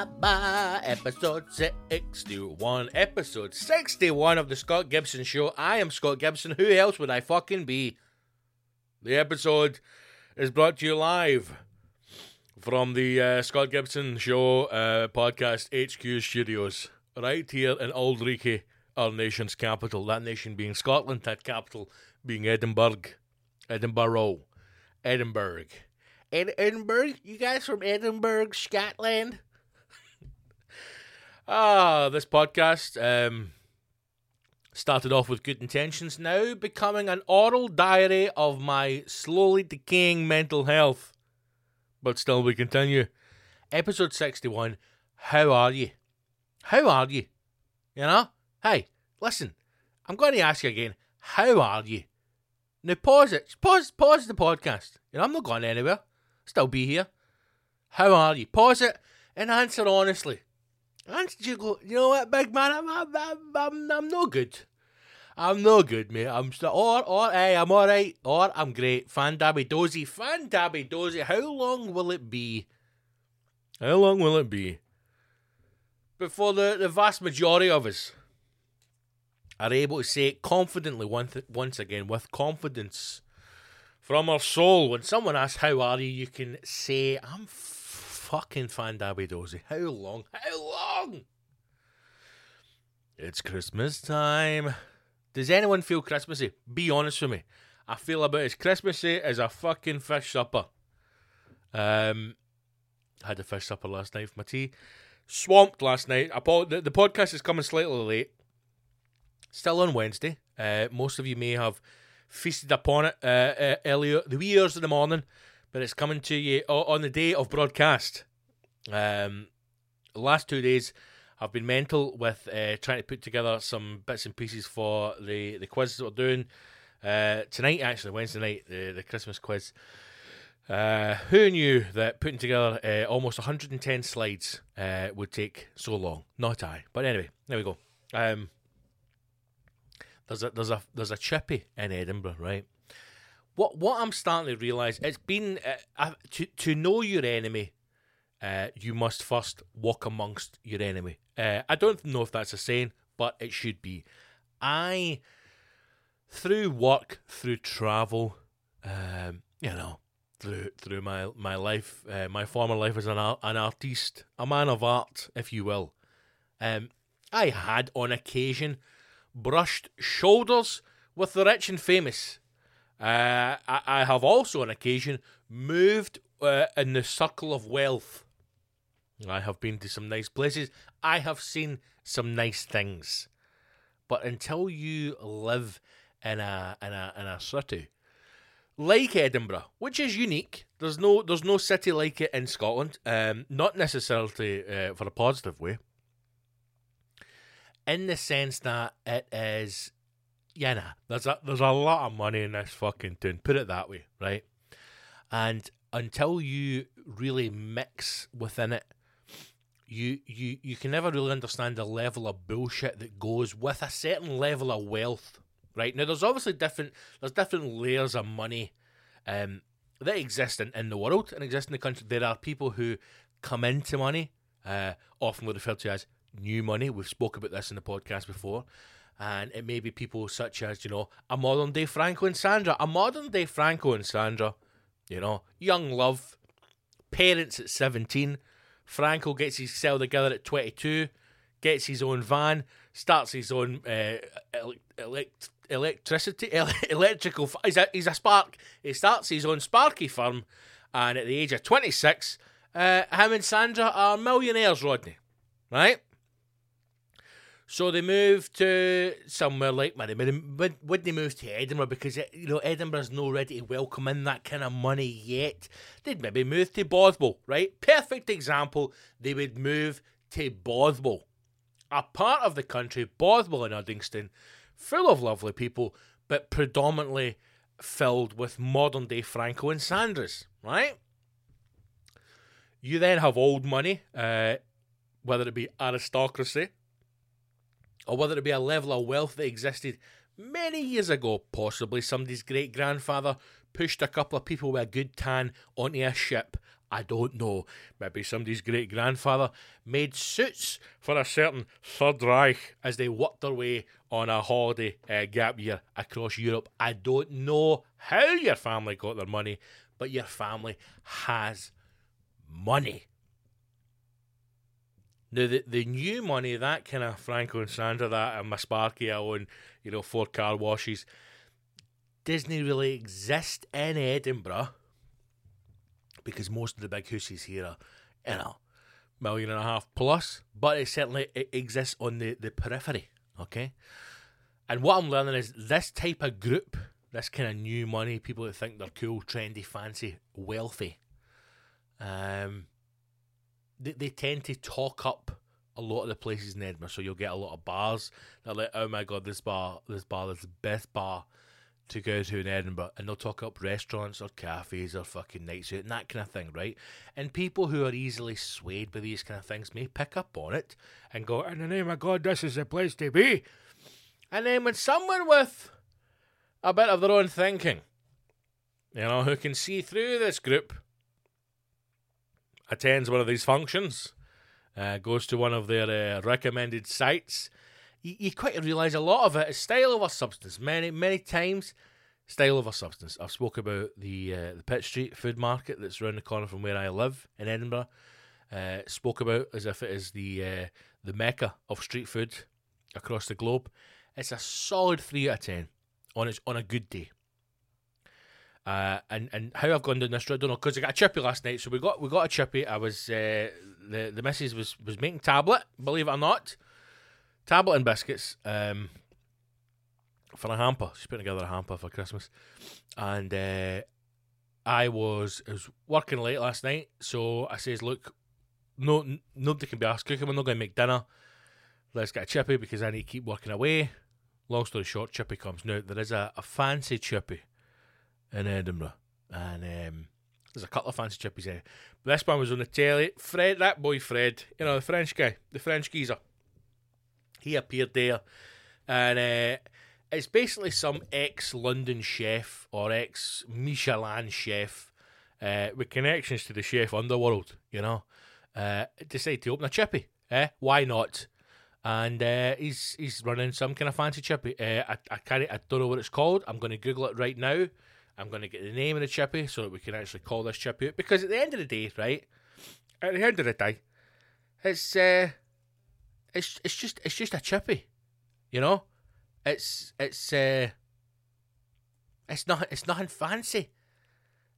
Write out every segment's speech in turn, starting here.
Episode 61 episode 61 of the Scott Gibson show. I am Scott Gibson. Who else would I fucking be? The episode is brought to you live from the uh, Scott Gibson show uh, podcast HQ studios right here in Auld Reekie our nation's capital. That nation being Scotland that capital being Edinburgh. Edinburgh. Edinburgh. Ed- Edinburgh? You guys from Edinburgh, Scotland? Ah, this podcast um, started off with good intentions, now becoming an oral diary of my slowly decaying mental health. But still, we continue. Episode 61 How are you? How are you? You know? Hey, listen, I'm going to ask you again. How are you? Now pause it. Pause pause the podcast. You know, I'm not going anywhere. Still be here. How are you? Pause it and answer honestly. Answer you go, you know what, big man, I'm I'm, I'm, I'm, no good. I'm no good, mate. I'm still or or hey, I'm alright, or I'm great. Fan dabby dozy, fan dabby dozy. How long will it be? How long will it be? Before the, the vast majority of us are able to say it confidently once, once again, with confidence from our soul. When someone asks, How are you? you can say, I'm fucking Fandabby Dozy. How long? How long? It's Christmas time. Does anyone feel Christmassy? Be honest with me. I feel about as Christmassy as a fucking fish supper. Um, had a fish supper last night for my tea. Swamped last night. The, the podcast is coming slightly late still on Wednesday. Uh, most of you may have feasted upon it uh, uh, earlier, the wee hours of the morning, but it's coming to you on the day of broadcast. Um, last two days I've been mental with uh, trying to put together some bits and pieces for the, the quiz that we're doing. Uh, tonight, actually, Wednesday night, the, the Christmas quiz. Uh, who knew that putting together uh, almost 110 slides uh, would take so long? Not I. But anyway, there we go. Um, there's a there's a there's a chippy in Edinburgh, right? What what I'm starting to realise it's been uh, to to know your enemy, uh, you must first walk amongst your enemy. Uh, I don't know if that's a saying, but it should be. I, through work, through travel, um, you know, through through my my life, uh, my former life as an an artiste, a man of art, if you will, um, I had on occasion brushed shoulders with the rich and famous. Uh, I, I have also on occasion moved uh, in the circle of wealth. I have been to some nice places. I have seen some nice things. But until you live in a in a in a city like Edinburgh, which is unique. There's no there's no city like it in Scotland. Um, not necessarily uh, for a positive way. In the sense that it is, yeah, nah, there's a there's a lot of money in this fucking town. Put it that way, right? And until you really mix within it, you you you can never really understand the level of bullshit that goes with a certain level of wealth right? Now, there's obviously different there's different layers of money um, that exist in, in the world and exist in the country. There are people who come into money, uh, often referred to as new money. We've spoke about this in the podcast before. And it may be people such as, you know, a modern day Franco and Sandra. A modern day Franco and Sandra, you know, young love, parents at 17. Franco gets his cell together at 22, gets his own van, starts his own uh, elect- electricity, electrical. He's a, he's a spark. He starts his own Sparky firm, and at the age of 26, uh, him and Sandra are millionaires, Rodney. Right? So they moved to somewhere like Would Would they move to Edinburgh because it, you know Edinburgh's not ready to welcome in that kind of money yet? They'd maybe move to Bothwell, right? Perfect example. They would move to Bothwell, a part of the country, Bothwell and Uddingston, full of lovely people, but predominantly filled with modern day Franco and Sandras, right? You then have old money, uh, whether it be aristocracy or whether it be a level of wealth that existed many years ago, possibly somebody's great grandfather pushed a couple of people with a good tan onto a ship I don't know. Maybe somebody's great grandfather made suits for a certain Third Reich as they worked their way on a holiday uh, gap year across Europe. I don't know how your family got their money, but your family has money. Now, the, the new money, that kind of Franco and Sandra, that and my Sparky, I own, you know, four car washes, doesn't really exist in Edinburgh because most of the big houses here are, you know, million and a half plus, but it certainly it exists on the, the periphery, okay? And what I'm learning is this type of group, this kind of new money, people that think they're cool, trendy, fancy, wealthy, um, they, they tend to talk up a lot of the places in Edinburgh. So you'll get a lot of bars. that like, oh my god, this bar, this bar is the best bar to go to in Edinburgh and they'll talk up restaurants or cafes or fucking nights out and that kind of thing, right? And people who are easily swayed by these kind of things may pick up on it and go, in the name of God, this is the place to be. And then when someone with a bit of their own thinking, you know, who can see through this group, attends one of these functions, uh, goes to one of their uh, recommended sites, you, you quickly realise a lot of it is style over substance. Many, many times, style over substance. I've spoke about the uh, the Pitt Street food market that's around the corner from where I live in Edinburgh. Uh, spoke about as if it is the uh, the mecca of street food across the globe. It's a solid three out of ten on its on a good day. Uh, and and how I've gone down this road, I don't know because I got a chippy last night. So we got we got a chippy. I was uh, the the missus was was making tablet, believe it or not tablet and biscuits um, for a hamper. She's putting together a hamper for Christmas, and uh, I was I was working late last night, so I says, "Look, no, nobody can be asked cooking. We're not going to make dinner. Let's get a chippy because I need to keep working away." Long story short, chippy comes now. There is a, a fancy chippy in Edinburgh, and um, there's a couple of fancy chippies there. But this one was on the telly. Fred, that boy Fred, you know the French guy, the French geezer he appeared there, and uh, it's basically some ex London chef or ex Michelin chef uh, with connections to the chef underworld. You know, uh, decided to open a chippy. Eh? Why not? and uh, he's he's running some kind of fancy chippy. Uh, I I can't I don't know what it's called. I'm going to Google it right now. I'm going to get the name of the chippy so that we can actually call this chippy out. Because at the end of the day, right? At the end of the day, it's uh, it's it's just it's just a chippy, you know. It's it's uh, it's not it's nothing fancy.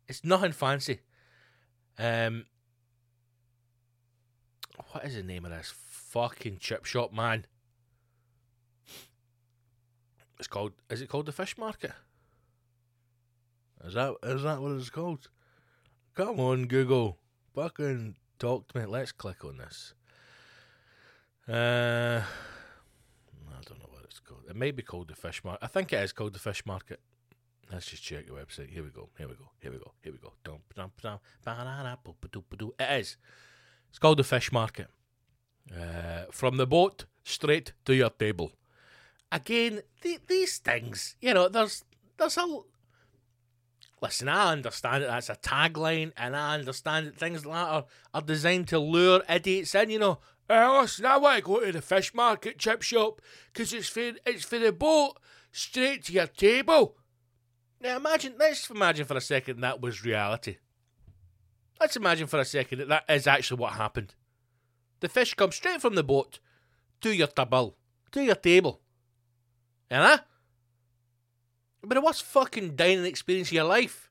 It's nothing fancy. Um, what is the name of this fucking chip shop, man? It's called. Is it called the Fish Market? Is that is that what it's called? Come on, Google, fucking talk to me. Let's click on this. Uh, I don't know what it's called. It may be called the Fish Market. I think it is called the Fish Market. Let's just check the website. Here we go. Here we go. Here we go. Here we go. It is. It's called the Fish Market. Uh, from the boat straight to your table. Again, the, these things, you know, there's there's a listen. I understand that that's a tagline, and I understand that things like that are, are designed to lure idiots in. You know, uh, listen, I want to go to the fish market chip shop because it's for it's for the boat straight to your table. Now imagine, let's imagine for a second that was reality. Let's imagine for a second that that is actually what happened. The fish come straight from the boat to your table, to your table. You know? But it was fucking dining experience of your life.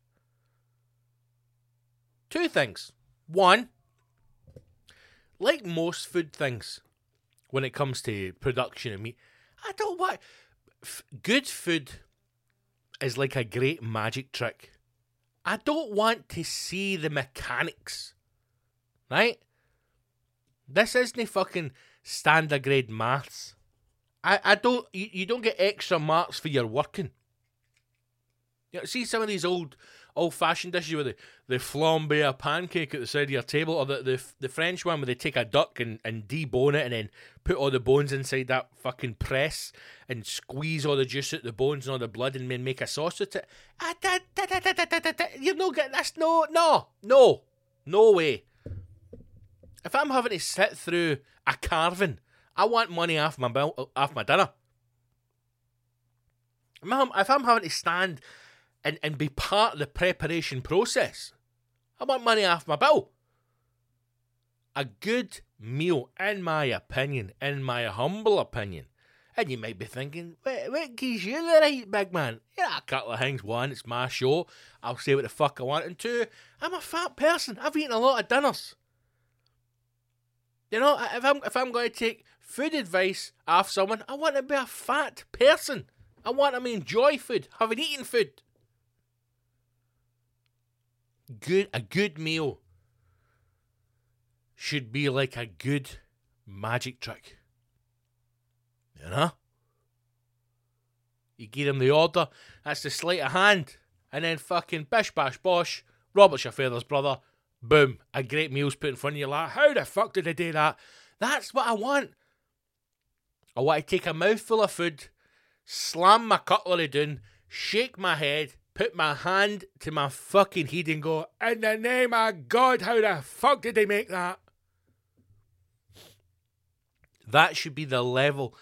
Two things. One, like most food things, when it comes to production of meat, I don't want f- good food is like a great magic trick. I don't want to see the mechanics. Right? This isn't fucking standard grade maths. I, I don't you, you don't get extra marks for your working. You know, see some of these old old fashioned dishes with the, the flambe a pancake at the side of your table, or the, the the French one where they take a duck and, and debone it and then put all the bones inside that fucking press and squeeze all the juice out the bones and all the blood and then make a sauce with it. You're no getting that's no no no no way. If I'm having to sit through a carving, I want money off my bill, off my dinner. If I'm having to stand and, and be part of the preparation process, I want money off my bill. A good meal, in my opinion, in my humble opinion, and you might be thinking, what, what gives you the right, big man? Yeah, a couple of things. One, it's my show. I'll say what the fuck I want. And two, I'm a fat person. I've eaten a lot of dinners. You know, if I'm if I'm going to take food advice off someone, I want to be a fat person. I want to enjoy food, having eaten food. Good, a good meal should be like a good magic trick. You know, you give them the order. That's the sleight of hand, and then fucking bish bash bosh. Robert's your father's brother. Boom, a great meal's put in front of you. Like, how the fuck did they do that? That's what I want. I want to take a mouthful of food, slam my cutlery down, shake my head, put my hand to my fucking head and go, In the name of God, how the fuck did they make that? That should be the level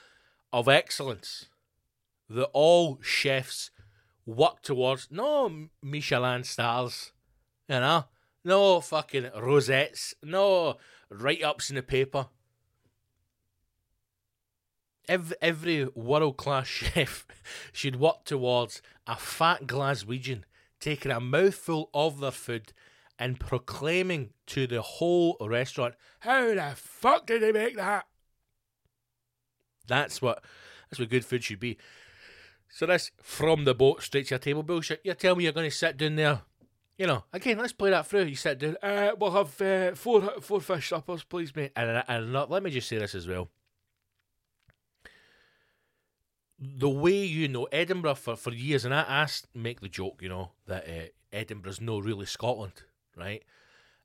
of excellence that all chefs work towards. No Michelin stars, you know? No fucking rosettes. No write ups in the paper. Every, every world class chef should work towards a fat Glaswegian taking a mouthful of their food and proclaiming to the whole restaurant, How the fuck did they make that? That's what that's what good food should be. So this from the boat straight to your table bullshit. You tell me you're going to sit down there you know, again, let's play that through. You sit down. Uh, we'll have uh, four four fish suppers, please, mate. And, and not, let me just say this as well. The way you know Edinburgh for, for years, and I asked, make the joke, you know, that uh, Edinburgh's no really Scotland, right?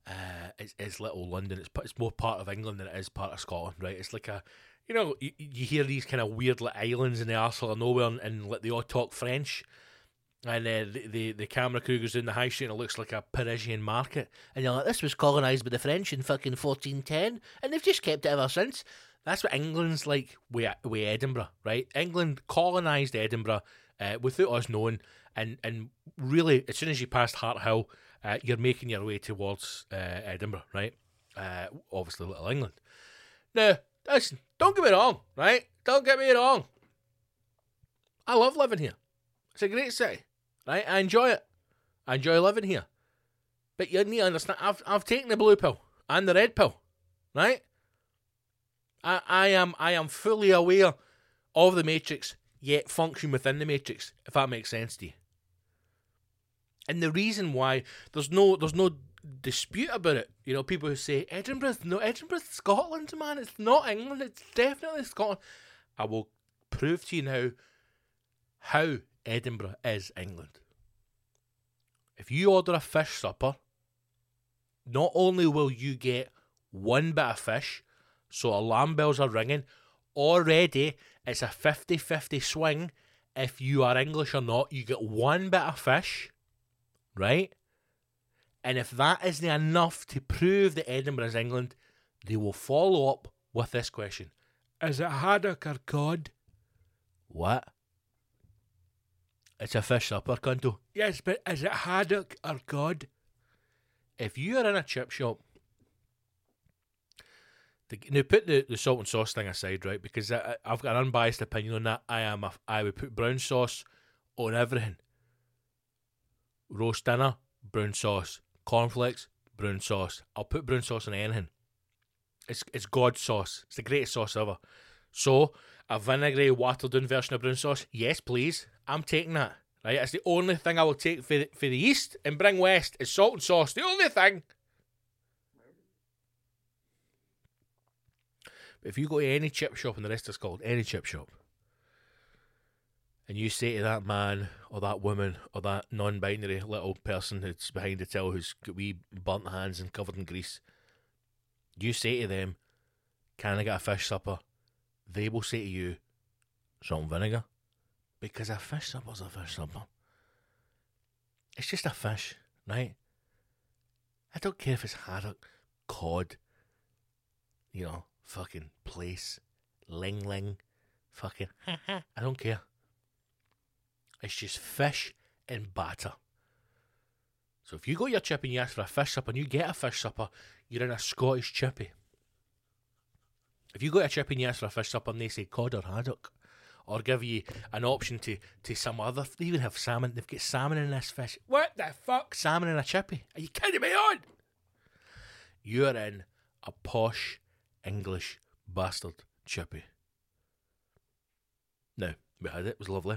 Uh, it's, it's little London. It's it's more part of England than it is part of Scotland, right? It's like a, you know, you, you hear these kind of weird like islands in the arsehole of nowhere, and, and like they all talk French and uh, the, the the camera crew goes in the high street and it looks like a Parisian market. And you're like, this was colonised by the French in fucking 1410, and they've just kept it ever since. That's what England's like with, with Edinburgh, right? England colonised Edinburgh uh, without us knowing, and, and really, as soon as you passed Harthill, uh, you're making your way towards uh, Edinburgh, right? Uh, obviously, Little England. Now, listen, don't get me wrong, right? Don't get me wrong. I love living here. It's a great city, right? I enjoy it. I enjoy living here. But you need to understand, I've, I've taken the blue pill and the red pill, right? I, I am I am fully aware of the matrix, yet function within the matrix, if that makes sense to you. And the reason why there's no there's no dispute about it. You know, people who say Edinburgh's no Edinburgh's Scotland, man, it's not England, it's definitely Scotland. I will prove to you now how Edinburgh is England. If you order a fish supper, not only will you get one bit of fish, so alarm bells are ringing, already it's a 50 50 swing. If you are English or not, you get one bit of fish, right? And if that isn't enough to prove that Edinburgh is England, they will follow up with this question Is it haddock or cod? What? It's a fish supper, Cunto. Yes, but is it haddock or cod? If you are in a chip shop, the, now put the, the salt and sauce thing aside, right? Because I, I've got an unbiased opinion on that. I am a, I would put brown sauce on everything. Roast dinner, brown sauce. Cornflakes, brown sauce. I'll put brown sauce on anything. It's it's God's sauce. It's the greatest sauce ever. So a vinegary watered down version of brown sauce, yes, please. I'm taking that. Right, it's the only thing I will take for the, for the east and bring west is salt and sauce. The only thing. If you go to any chip shop in the rest of Scotland, any chip shop, and you say to that man or that woman or that non-binary little person who's behind the till who's got wee burnt hands and covered in grease, you say to them, "Can I get a fish supper?" They will say to you, "Salt and vinegar." because a fish supper's a fish supper. It's just a fish, right? I don't care if it's haddock, cod, you know, fucking plaice, ling ling, fucking, I don't care. It's just fish and batter. So if you go your chip and you ask for a fish supper and you get a fish supper, you're in a Scottish chippy. If you go to a chip and you ask for a fish supper and they say cod or haddock, or give you an option to, to some other. They even have salmon. They've got salmon in this fish. What the fuck? Salmon in a chippy? Are you kidding me on? You're in a posh English bastard chippy. No, we had it. It was lovely.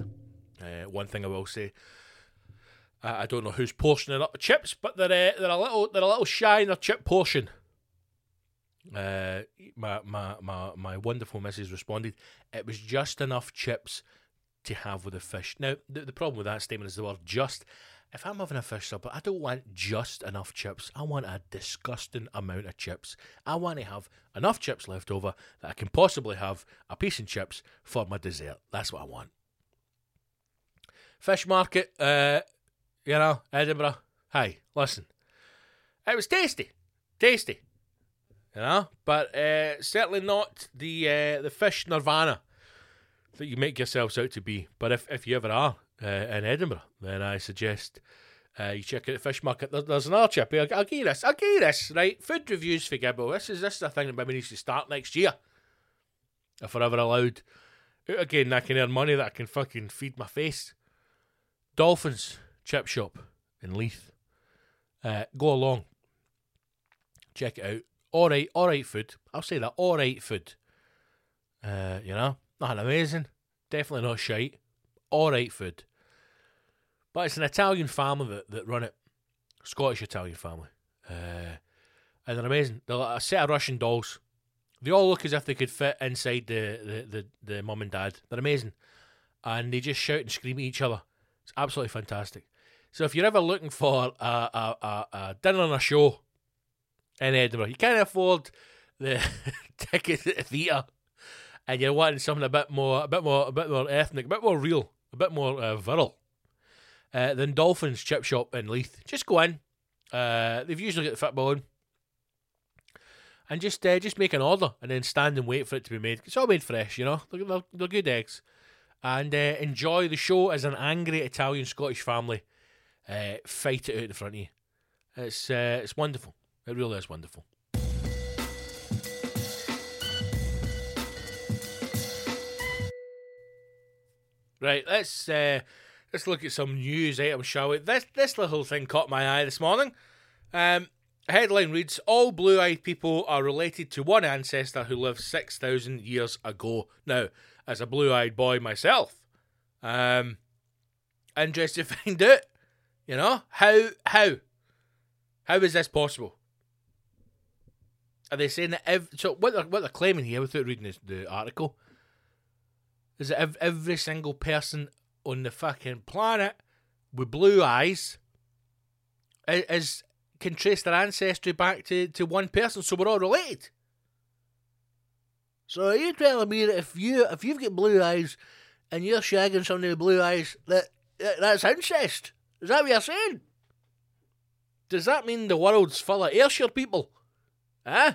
Uh, one thing I will say. I don't know who's portioning up the chips, but they're uh, they're a little they're a little shy in their chip portion. Uh, my, my, my, my wonderful missus responded, it was just enough chips to have with the fish. Now, the, the problem with that statement is the word just. If I'm having a fish supper, I don't want just enough chips. I want a disgusting amount of chips. I want to have enough chips left over that I can possibly have a piece of chips for my dessert. That's what I want. Fish market, uh, you know, Edinburgh. Hey, listen. It was tasty. Tasty you know. But uh, certainly not the uh, the fish nirvana that you make yourselves out to be. But if, if you ever are uh, in Edinburgh, then I suggest uh, you check out the fish market. There, there's another chip. I'll, I'll give you this. I'll give you this. Right, food reviews for Gibbo. This is this is a thing that maybe needs to start next year, if we're ever allowed. out Again, I can earn money that I can fucking feed my face. Dolphins chip shop in Leith. Uh, go along. Check it out all right, all right food. I'll say that, all right food. Uh, you know, not amazing, definitely not shite. All right food. But it's an Italian family that, that run it, Scottish Italian family, uh, and they're amazing. They're like a set of Russian dolls. They all look as if they could fit inside the the, the, the mum and dad. They're amazing, and they just shout and scream at each other. It's absolutely fantastic. So if you're ever looking for a, a, a, a dinner and a show in Edinburgh. You can't afford the ticket at the theatre, and you're wanting something a bit more, a bit more, a bit more ethnic, a bit more real, a bit more uh, virile. Uh, than Dolphins Chip Shop in Leith. Just go in. Uh, they've usually got the football on. and just uh, just make an order and then stand and wait for it to be made. It's all made fresh, you know. They're, they're, they're good eggs, and uh, enjoy the show as an angry Italian Scottish family uh, fight it out in front of you. It's uh, it's wonderful. It really is wonderful. Right, let's uh, let's look at some news items, shall we? This this little thing caught my eye this morning. Um, headline reads: All blue-eyed people are related to one ancestor who lived six thousand years ago. Now, as a blue-eyed boy myself, um, interested to find out. You know how how how is this possible? Are they saying that? Ev- so what they're what they're claiming here, without reading this, the article, is that ev- every single person on the fucking planet with blue eyes is, is can trace their ancestry back to, to one person, so we're all related. So are you telling me that if you if you've got blue eyes and you're shagging somebody with blue eyes, that, that that's incest? Is that what you're saying? Does that mean the world's full of Ayrshire people? Eh?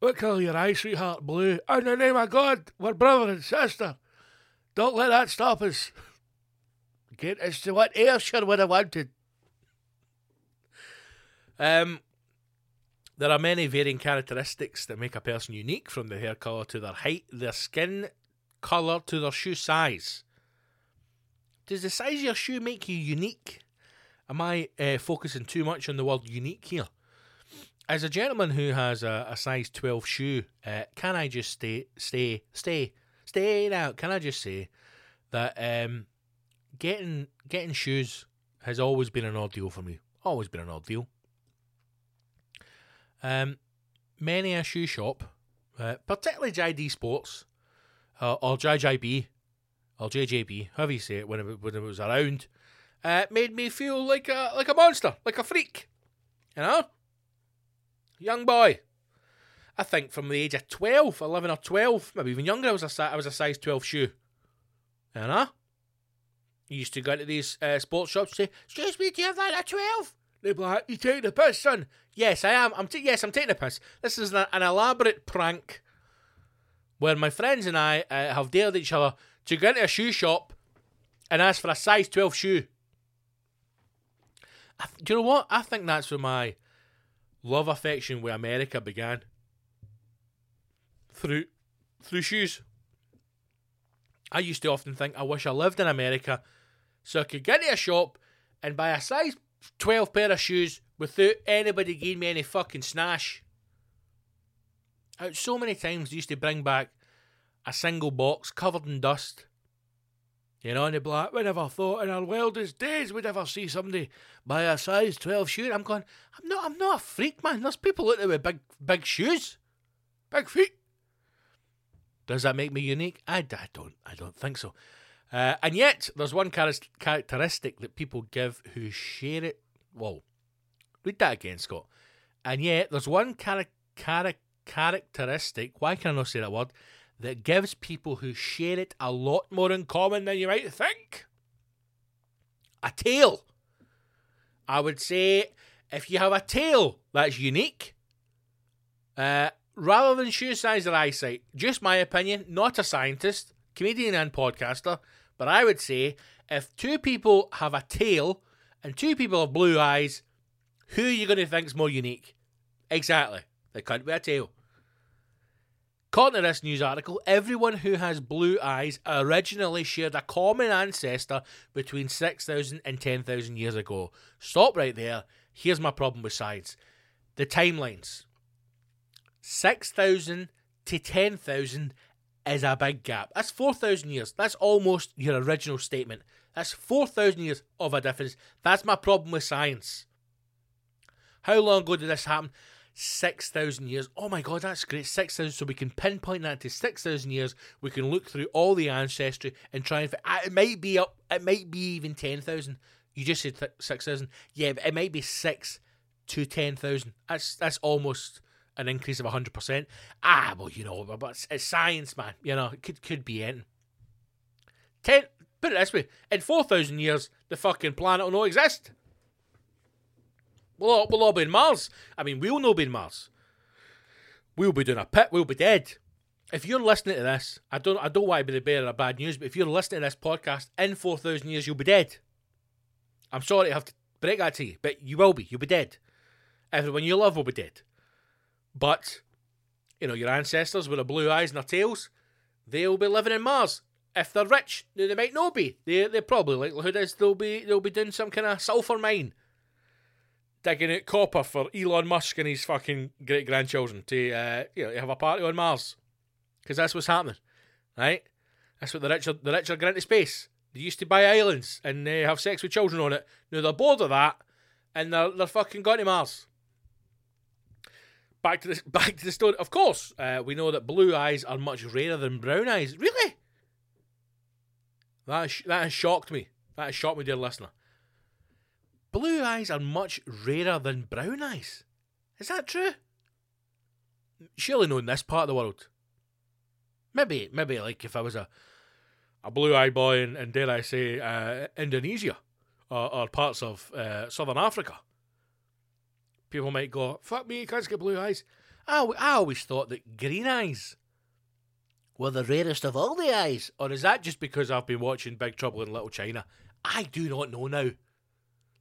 What colour your eyes, sweetheart? Blue. In the name of God, we're brother and sister. Don't let that stop us. Get us to what Ayrshire would have wanted. Um, there are many varying characteristics that make a person unique, from their hair colour to their height, their skin colour to their shoe size. Does the size of your shoe make you unique? Am I uh, focusing too much on the word unique here? As a gentleman who has a, a size 12 shoe, uh, can I just stay, stay, stay, stay now? Can I just say that um, getting getting shoes has always been an ordeal for me. Always been an ordeal. Um, many a shoe shop, uh, particularly JD Sports uh, or JJB or JJB, however you say it, when it, when it was around, uh, made me feel like a like a monster, like a freak. You know, young boy. I think from the age of 12, 11 or 12, maybe even younger, I was a, I was a size 12 shoe. You know? You used to go into these uh, sports shops and say, Excuse me, do you have that at 12? They'd be like, You taking the piss, son? Yes, I am. I'm t- yes, I'm taking the piss. This is an, an elaborate prank where my friends and I uh, have dared each other to go into a shoe shop and ask for a size 12 shoe. Th- do you know what? I think that's where my love affection with America began. Through through shoes. I used to often think I wish I lived in America so I could get into a shop and buy a size 12 pair of shoes without anybody giving me any fucking snash. Out so many times used to bring back a single box covered in dust. You know, and they'd we never thought in our wildest days we'd ever see somebody buy a size 12 shoe. I'm going, I'm not, I'm not a freak, man. There's people out there with big, big shoes, big feet. Does that make me unique? I, I don't, I don't think so. Uh, and yet, there's one char- characteristic that people give who share it. Well, read that again, Scott. And yet, there's one char- char- characteristic. Why can I not say that word? That gives people who share it a lot more in common than you might think. A tail. I would say if you have a tail that's unique, uh, rather than shoe size or eyesight, just my opinion, not a scientist, comedian and podcaster, but I would say if two people have a tail and two people have blue eyes, who are you going to think is more unique? Exactly. They can't be a tail. According to this news article, everyone who has blue eyes originally shared a common ancestor between 6,000 and 10,000 years ago. Stop right there. Here's my problem with science the timelines 6,000 to 10,000 is a big gap. That's 4,000 years. That's almost your original statement. That's 4,000 years of a difference. That's my problem with science. How long ago did this happen? 6,000 years. Oh my god, that's great. 6,000. So we can pinpoint that to 6,000 years. We can look through all the ancestry and try and. It might be up. It might be even 10,000. You just said 6,000. Yeah, but it might be 6 to 10,000. That's, that's almost an increase of 100%. Ah, well, you know, but it's, it's science, man. You know, it could, could be anything. 10. Put it this way in 4,000 years, the fucking planet will not exist. We'll all, we'll all be in Mars. I mean, we'll know be in Mars. we'll be doing a pit. We'll be dead. If you're listening to this, I don't, I don't want to be the bearer of bad news, but if you're listening to this podcast in four thousand years, you'll be dead. I'm sorry to have to break that to you, but you will be. You'll be dead. Everyone you love will be dead. But you know your ancestors with the blue eyes and their tails, they'll be living in Mars. If they're rich, they might not be. They, they probably likelihood is they'll be they'll be doing some kind of sulfur mine digging out copper for Elon Musk and his fucking great grandchildren to uh, you know have a party on Mars, because that's what's happening, right? That's what the rich are, the rich are going into space. They used to buy islands and uh, have sex with children on it. Now they're bored of that, and they're they're fucking going to Mars. Back to this, back to the story. Of course, uh, we know that blue eyes are much rarer than brown eyes. Really? That that has shocked me. That has shocked me, dear listener. Blue eyes are much rarer than brown eyes. Is that true? Surely not in this part of the world. Maybe, maybe like if I was a a blue-eyed boy in, in dare I say, uh, Indonesia or, or, parts of uh, southern Africa, people might go, "Fuck me, you can't get blue eyes." I, I always thought that green eyes were the rarest of all the eyes, or is that just because I've been watching Big Trouble in Little China? I do not know now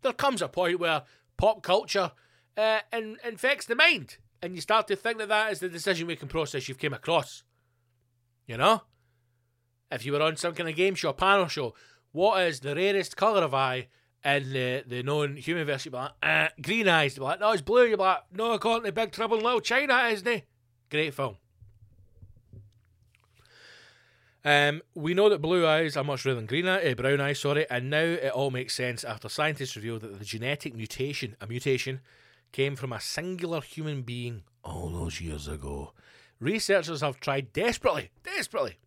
there comes a point where pop culture uh, in, infects the mind, and you start to think that that is the decision making process you've came across. You know, if you were on some kind of game show, panel show, what is the rarest colour of eye in the, the known human verse? You'd be like, uh, green eyes. You'd be like, no, it's blue. You'd be like, no, according to Big Trouble in Little China, isn't it? Great film. Um, we know that blue eyes are much rarer than green uh, brown eyes, sorry, and now it all makes sense after scientists revealed that the genetic mutation, a mutation, came from a singular human being all those years ago. Researchers have tried desperately, desperately,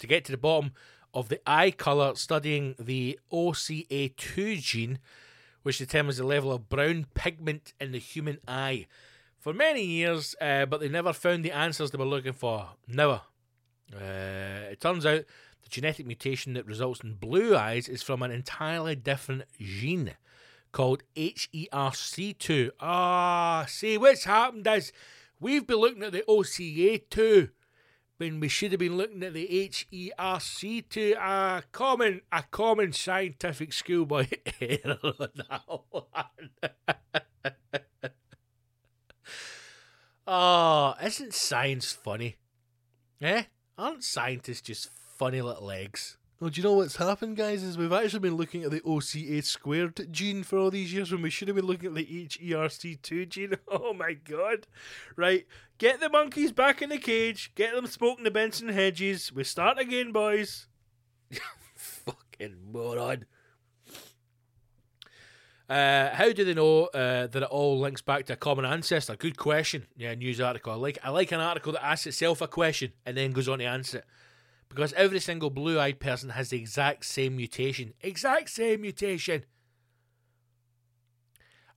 to get to the bottom of the eye colour, studying the OCA2 gene, which determines the level of brown pigment in the human eye. For many years, uh, but they never found the answers they were looking for. Never. Uh, it turns out the genetic mutation that results in blue eyes is from an entirely different gene called HERC2. Ah, see, what's happened is we've been looking at the OCA2 when we should have been looking at the HERC2. A common, a common scientific schoolboy error on that one. oh, isn't science funny? Eh? Aren't scientists just funny little eggs? Well, do you know what's happened, guys? Is we've actually been looking at the OCA squared gene for all these years when we should have been looking at the HERC2 gene. Oh my god. Right, get the monkeys back in the cage, get them smoking the Benson hedges. We start again, boys. Fucking moron. Uh, how do they know uh, that it all links back to a common ancestor? Good question. Yeah, news article. I like I like an article that asks itself a question and then goes on to answer it. Because every single blue-eyed person has the exact same mutation. Exact same mutation.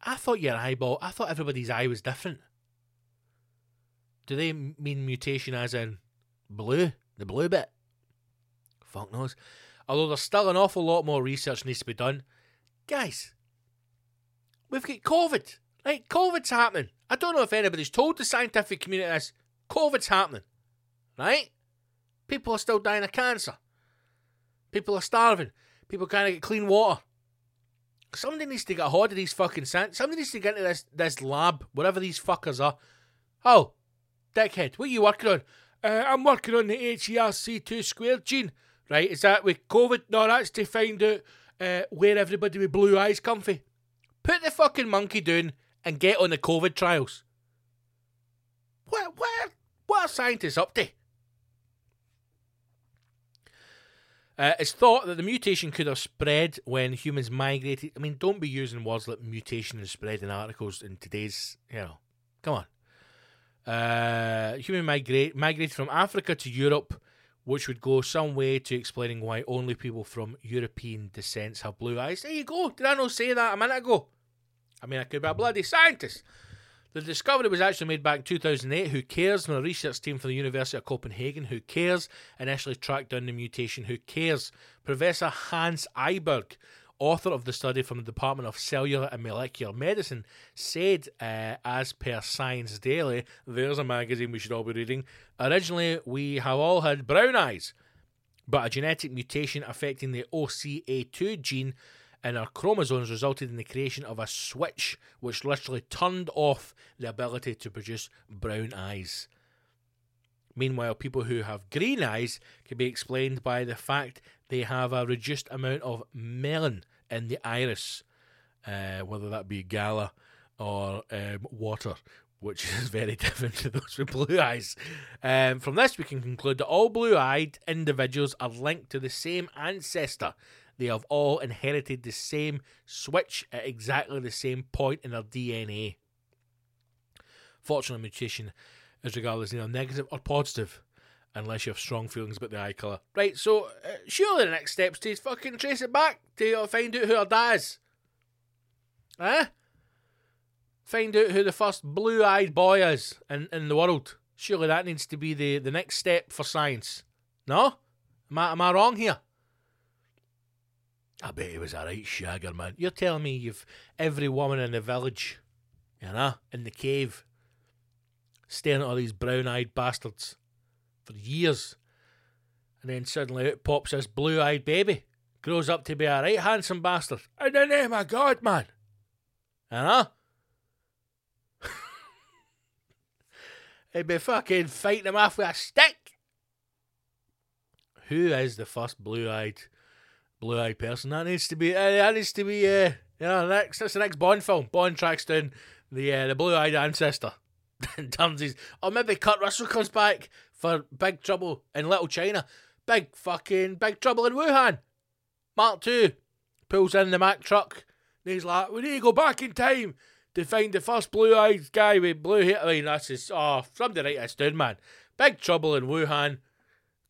I thought your eyeball. I thought everybody's eye was different. Do they mean mutation as in blue, the blue bit? Fuck knows. Although there's still an awful lot more research needs to be done, guys. We've got COVID. Right? COVID's happening. I don't know if anybody's told the scientific community this. COVID's happening. Right? People are still dying of cancer. People are starving. People can't get clean water. Somebody needs to get a hold of these fucking science. Somebody needs to get into this, this lab, whatever these fuckers are. Oh, dickhead, what are you working on? Uh, I'm working on the HERC2 squared gene. Right, is that with COVID? No, that's to find out uh, where everybody with blue eyes come from. Put the fucking monkey down and get on the COVID trials. What, what, what are scientists up to? Uh, it's thought that the mutation could have spread when humans migrated. I mean, don't be using words like mutation and spread in articles in today's, you know, come on. Uh, human migrate migrated from Africa to Europe, which would go some way to explaining why only people from European descents have blue eyes. There you go. Did I not say that a minute ago? I mean, I could be a bloody scientist. The discovery was actually made back in 2008. Who cares? A research team from the University of Copenhagen, who cares, initially tracked down the mutation. Who cares? Professor Hans Eiberg author of the study from the Department of Cellular and Molecular Medicine, said, uh, as per Science Daily, there's a magazine we should all be reading. Originally, we have all had brown eyes, but a genetic mutation affecting the OCA2 gene in our chromosomes resulted in the creation of a switch which literally turned off the ability to produce brown eyes. Meanwhile, people who have green eyes can be explained by the fact they have a reduced amount of melanin in the iris, uh, whether that be gala or um, water, which is very different to those with blue eyes. Um, from this, we can conclude that all blue eyed individuals are linked to the same ancestor. They have all inherited the same switch at exactly the same point in their DNA. Fortunately, mutation is regarded as either negative or positive, unless you have strong feelings about the eye colour. Right, so uh, surely the next step's to fucking trace it back to uh, find out who her dad is. Eh? Find out who the first blue eyed boy is in, in the world. Surely that needs to be the, the next step for science. No? Am I, am I wrong here? I bet he was a right shagger, man. You're telling me you've every woman in the village, you know, in the cave, staring at all these brown eyed bastards for years. And then suddenly out pops this blue eyed baby. Grows up to be a right handsome bastard. In the name of God, man. You know? He'd be fucking fighting him off with a stick. Who is the first blue eyed blue eyed person? That needs to be uh, that needs to be uh, you know, next that's the next Bond film. Bond tracks down the uh, the blue eyed ancestor. his or oh, maybe Kurt Russell comes back for Big Trouble in Little China. Big fucking Big Trouble in Wuhan. Mark two pulls in the Mack truck and he's like, We need to go back in time to find the first blue eyed guy with blue hair. I mean that's his oh somebody write down, man. Big Trouble in Wuhan.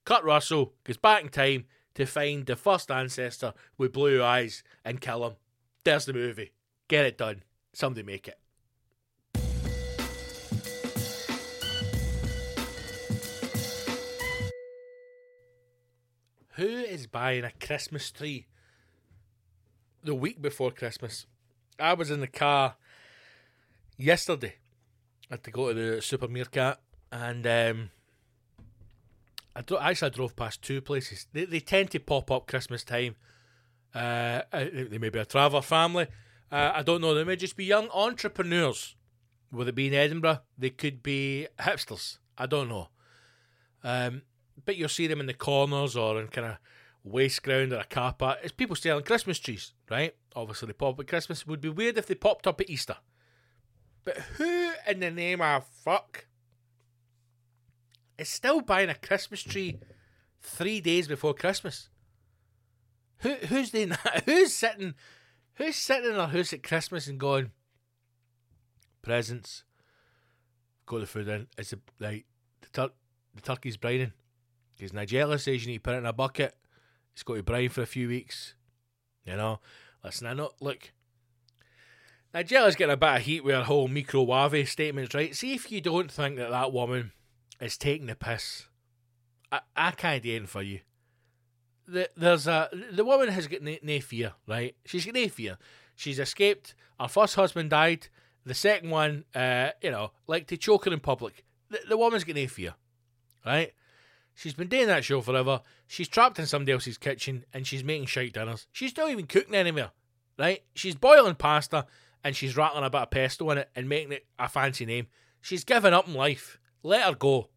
Kurt Russell goes back in time to find the first ancestor with blue eyes and kill him. There's the movie. Get it done. Somebody make it. Who is buying a Christmas tree the week before Christmas? I was in the car yesterday. I had to go to the supermarket and um, I dro- actually I drove past two places. They, they tend to pop up Christmas time. Uh, uh, they may be a traveller family. Uh, I don't know. They may just be young entrepreneurs. Would it be in Edinburgh? They could be hipsters. I don't know. Um, but you'll see them in the corners or in kind of waste ground or a car park. It's people selling Christmas trees, right? Obviously, they pop up at Christmas. It would be weird if they popped up at Easter. But who in the name of fuck is still buying a Christmas tree three days before Christmas? Who who's the who's sitting who's sitting in their house at Christmas and going presents? Got the food in. It's like the tur- the turkey's brining because Nigella says you need to put it in a bucket. It's got to brine for a few weeks. You know, listen, I know. Look, Nigella's getting a bit of heat with her whole microwave statements, right? See if you don't think that that woman is taking the piss. I, I can't do for you. The, there's a the woman has got no, no fear, right? She's got no fear. She's escaped. Her first husband died. The second one, uh, you know, like to choke her in public. The, the woman's got no fear, right? She's been doing that show forever. She's trapped in somebody else's kitchen and she's making shite dinners. She's not even cooking anymore, right? She's boiling pasta and she's rattling a bit of pesto in it and making it a fancy name. She's given up in life. Let her go.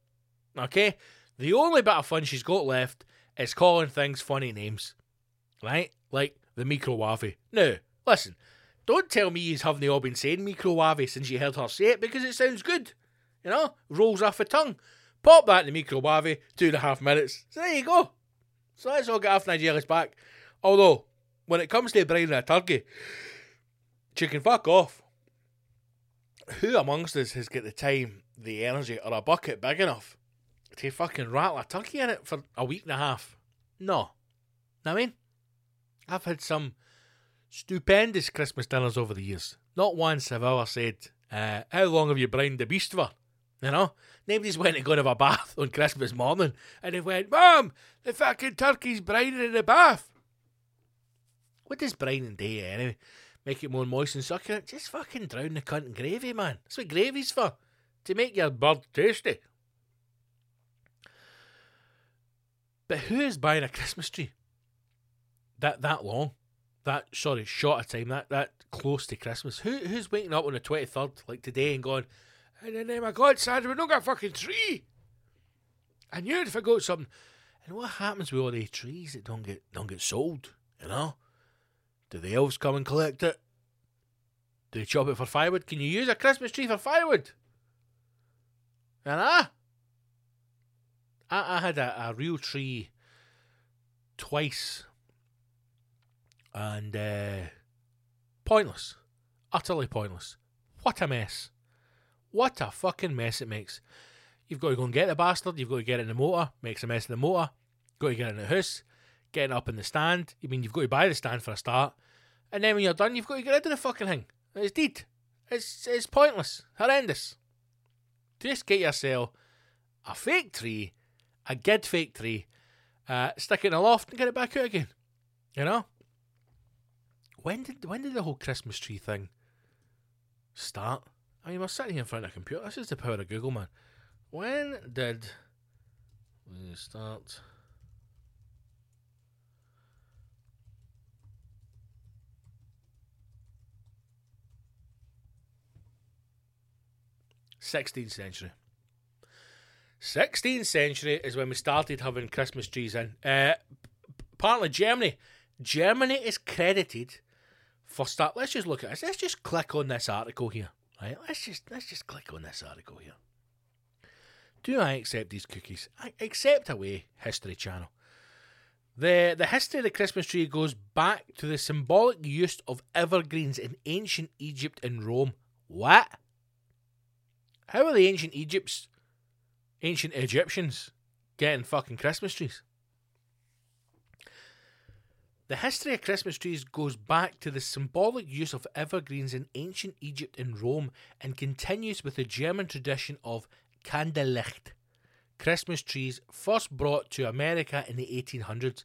Okay? The only bit of fun she's got left is calling things funny names. Right? Like the microwave. Now, listen, don't tell me you haven't all been saying microwave since you heard her say it because it sounds good. You know? Rolls off the tongue. Pop that in the microwave, two and a half minutes. So there you go. So let's all get off Nigella's back. Although, when it comes to brining a turkey, chicken fuck off. Who amongst us has got the time, the energy, or a bucket big enough to fucking rattle a turkey in it for a week and a half? No. I mean? I've had some stupendous Christmas dinners over the years. Not once have I ever said, uh, How long have you brined the beast for? You know? Nobody's went to go have a bath on Christmas morning and they went, Mom, the fucking turkey's brining in the bath. What does brine and day eh, anyway? Make it more moist and succulent? Just fucking drown the cunt in gravy, man. That's what gravy's for. To make your bird tasty. But who is buying a Christmas tree? That that long? That sorry, short a time, that that close to Christmas. Who who's waking up on the twenty third, like today, and going, in the name of God, Santa, we don't got a fucking tree. I knew it if I got something. And what happens with all these trees that don't get don't get sold? You know? Do the elves come and collect it? Do they chop it for firewood? Can you use a Christmas tree for firewood? And ah, I, I had a, a real tree twice, and uh, pointless, utterly pointless. What a mess! What a fucking mess it makes. You've got to go and get the bastard. You've got to get it in the motor. Makes a mess of the motor. Got to get it in the house. Getting up in the stand. I mean, you've got to buy the stand for a start. And then when you're done, you've got to get rid of the fucking thing. It's dead. It's it's pointless. Horrendous. Just get yourself a fake tree, a good fake tree, uh, stick it in a loft and get it back out again. You know? When did when did the whole Christmas tree thing start? I mean, we're sitting here in front of a computer. This is the power of Google, man. When did we start? Sixteenth century. 16th century is when we started having Christmas trees in. Uh, partly Germany. Germany is credited for start. Let's just look at this. Let's just click on this article here. Right. Let's just let's just click on this article here. Do I accept these cookies? I accept away History Channel. The the history of the Christmas tree goes back to the symbolic use of evergreens in ancient Egypt and Rome. What? How are the ancient Egypts ancient Egyptians getting fucking Christmas trees. The history of Christmas trees goes back to the symbolic use of evergreens in ancient Egypt and Rome and continues with the German tradition of Candlelicht, Christmas trees first brought to America in the 1800s.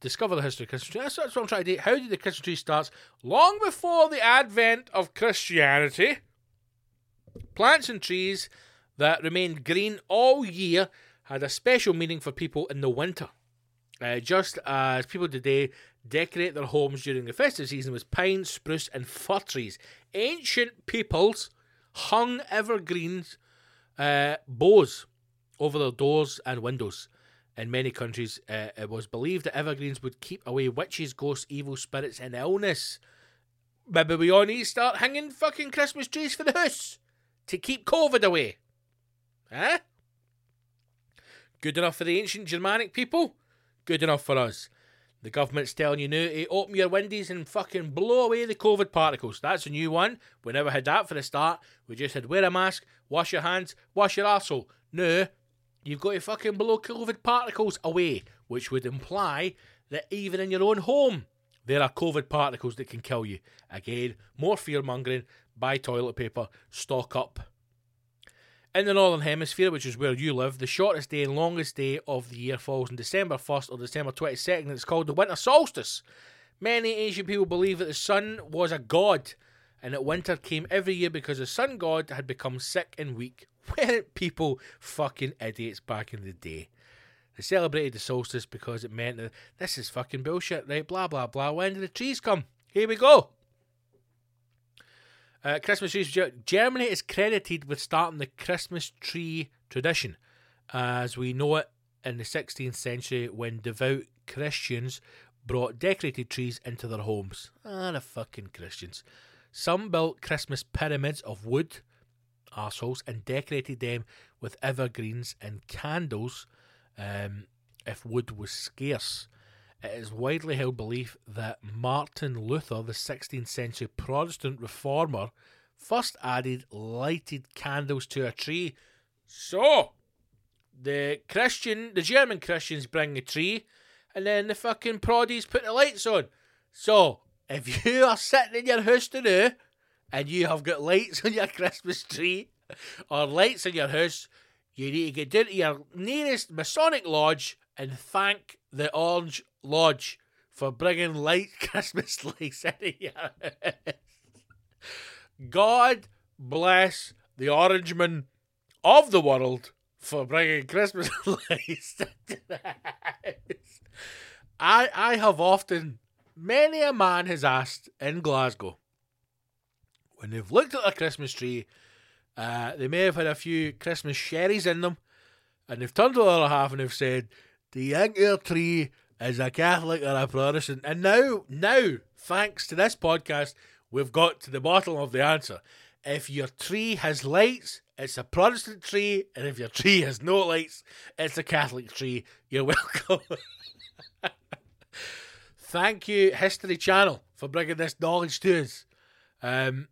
Discover the history of Christmas trees. That's what I'm trying to do. How did the Christmas tree start? Long before the advent of Christianity, plants and trees that remained green all year had a special meaning for people in the winter. Uh, just as people today decorate their homes during the festive season with pine, spruce, and fir trees, ancient peoples hung evergreens uh, bows over their doors and windows. In many countries, uh, it was believed that evergreens would keep away witches, ghosts, evil spirits, and illness. Maybe we all need to start hanging fucking Christmas trees for the house to keep COVID away. Eh? Good enough for the ancient Germanic people? Good enough for us. The government's telling you now to open your windows and fucking blow away the COVID particles. That's a new one. We never had that for the start. We just had wear a mask, wash your hands, wash your arsehole. No, you've got to fucking blow COVID particles away, which would imply that even in your own home, there are COVID particles that can kill you. Again, more fear mongering. Buy toilet paper. Stock up. In the Northern Hemisphere, which is where you live, the shortest day and longest day of the year falls on December 1st or December 22nd. It's called the winter solstice. Many ancient people believe that the sun was a god and that winter came every year because the sun god had become sick and weak. Weren't people fucking idiots back in the day? They celebrated the solstice because it meant that this is fucking bullshit, right? Blah, blah, blah. When did the trees come? Here we go. Uh, Christmas trees. Germany is credited with starting the Christmas tree tradition, as we know it in the 16th century when devout Christians brought decorated trees into their homes. Ah, the fucking Christians. Some built Christmas pyramids of wood, assholes, and decorated them with evergreens and candles um, if wood was scarce. It is widely held belief that Martin Luther, the 16th century Protestant reformer, first added lighted candles to a tree. So, the Christian, the German Christians bring a tree, and then the fucking proddies put the lights on. So, if you are sitting in your house today, and you have got lights on your Christmas tree, or lights in your house, you need to get down to your nearest Masonic lodge and thank the Orange Lodge for bringing light Christmas lights your house. God bless the Orangemen of the world for bringing Christmas lights into the. I, I have often, many a man has asked in Glasgow, when they've looked at a Christmas tree, uh, they may have had a few Christmas sherries in them, and they've turned to the other half and they've said, Do you think your tree is a Catholic or a Protestant? And now, now, thanks to this podcast, we've got to the bottom of the answer. If your tree has lights, it's a Protestant tree, and if your tree has no lights, it's a Catholic tree. You're welcome. Thank you, History Channel, for bringing this knowledge to us. Um,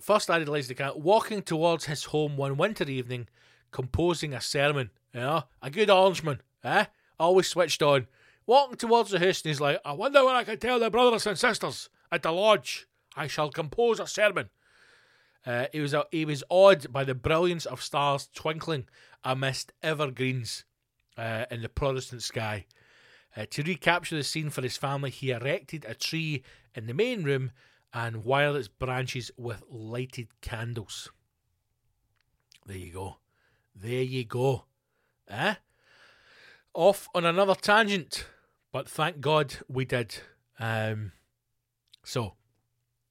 first, I realised the cat walking towards his home one winter evening, composing a sermon. You know, a good orangeman, eh? Always switched on. Walking towards the house, and he's like, I wonder what I can tell the brothers and sisters at the lodge. I shall compose a sermon. Uh, he was a, he was awed by the brilliance of stars twinkling amidst evergreens uh, in the Protestant sky. Uh, to recapture the scene for his family, he erected a tree in the main room and wired its branches with lighted candles. There you go. There you go. Eh? Off on another tangent, but thank God we did. Um, so,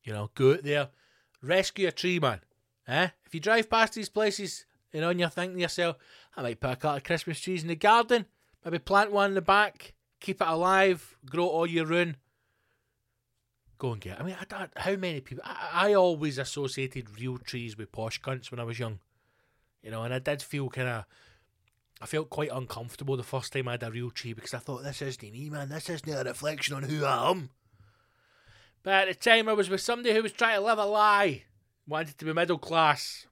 you know, go out there, rescue a tree, man. Eh? If you drive past these places, you know, and you're thinking to yourself, I might put a couple of Christmas trees in the garden, maybe plant one in the back, keep it alive, grow all year round. Go and get it. I mean, I how many people? I, I always associated real trees with posh cunts when I was young, you know, and I did feel kind of. I felt quite uncomfortable the first time I had a real tree because I thought, this isn't me, man. This isn't a reflection on who I am. But at the time, I was with somebody who was trying to live a lie, wanted to be middle class.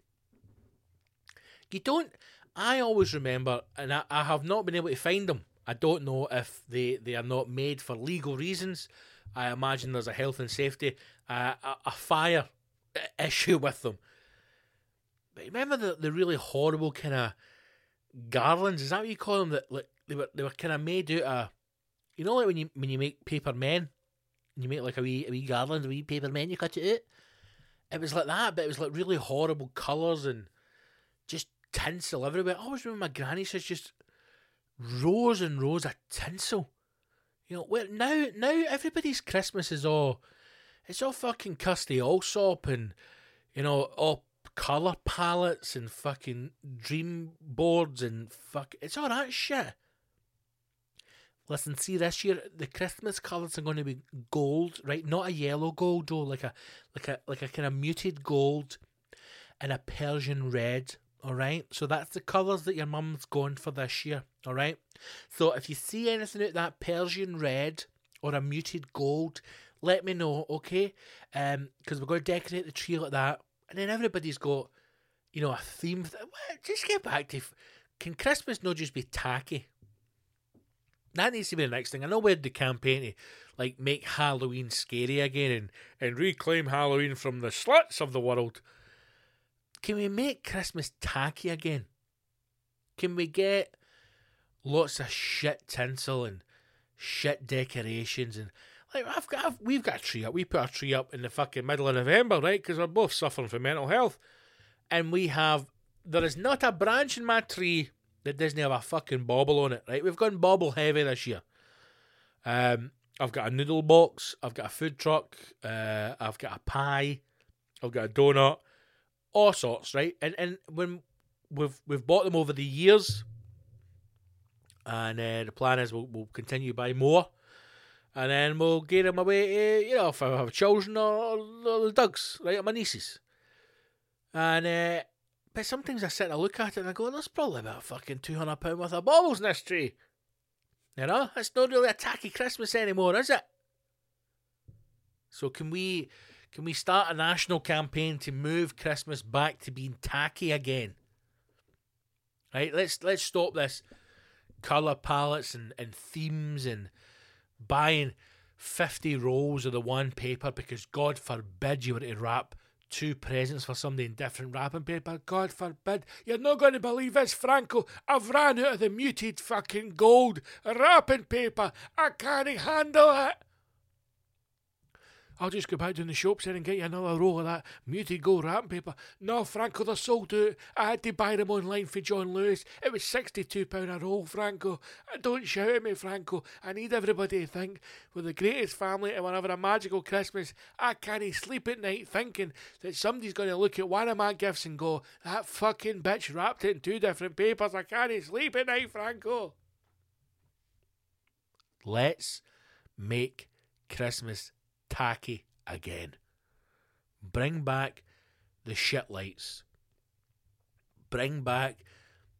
You don't. I always remember, and I, I have not been able to find them. I don't know if they, they are not made for legal reasons. I imagine there's a health and safety, uh, a, a fire issue with them. But remember the, the really horrible kind of garlands? Is that what you call them? That like they were they were kind of made out of, you know, like when you when you make paper men, and you make like a wee a wee garland, a wee paper men, you cut it out. It was like that, but it was like really horrible colours and just tinsel everywhere. I always remember my granny says just rows and rows of tinsel. You know, well now now everybody's Christmas is all it's all fucking Kirsty Allsopp and you know, all colour palettes and fucking dream boards and fuck it's all that shit. Listen, see this year the Christmas colours are going to be gold, right? Not a yellow gold, though, like a like a like a kind of muted gold and a Persian red. All right, so that's the colours that your mum's going for this year. All right, so if you see anything out that Persian red or a muted gold, let me know, okay? Um, because we're going to decorate the tree like that, and then everybody's got, you know, a theme. Just get back to, can Christmas not just be tacky? That needs to be the next thing. I know we're the campaign to like make Halloween scary again and, and reclaim Halloween from the sluts of the world. Can we make Christmas tacky again? Can we get lots of shit tinsel and shit decorations and like I've got I've, we've got a tree up. We put a tree up in the fucking middle of November, right? Because we're both suffering from mental health, and we have there is not a branch in my tree that doesn't have a fucking bauble on it, right? We've gone bauble heavy this year. Um, I've got a noodle box, I've got a food truck, uh, I've got a pie, I've got a donut, all sorts, right? And and when we've we've bought them over the years, and uh, the plan is we'll, we'll continue to buy more, and then we'll get them away, to, you know, if I have children or, or the dogs, right, my nieces, and. Uh, but sometimes I sit and I look at it and I go, there's probably about fucking £200 worth of baubles in this tree. You know, it's not really a tacky Christmas anymore, is it? So can we can we start a national campaign to move Christmas back to being tacky again? Right, let's let's stop this colour palettes and, and themes and buying fifty rolls of the one paper because God forbid you were to wrap two presents for somebody in different wrapping paper. God forbid. You're not going to believe this, Franco. I've ran out of the muted fucking gold wrapping paper. I can't handle it. I'll just go back down the shops there and get you another roll of that muted gold wrapping paper. No, Franco, they're sold out. I had to buy them online for John Lewis. It was £62 a roll, Franco. Uh, don't shout at me, Franco. I need everybody to think we're the greatest family and we're having a magical Christmas. I can't sleep at night thinking that somebody's going to look at one of my gifts and go, that fucking bitch wrapped it in two different papers. I can't sleep at night, Franco. Let's make Christmas tacky again. Bring back the shit lights. Bring back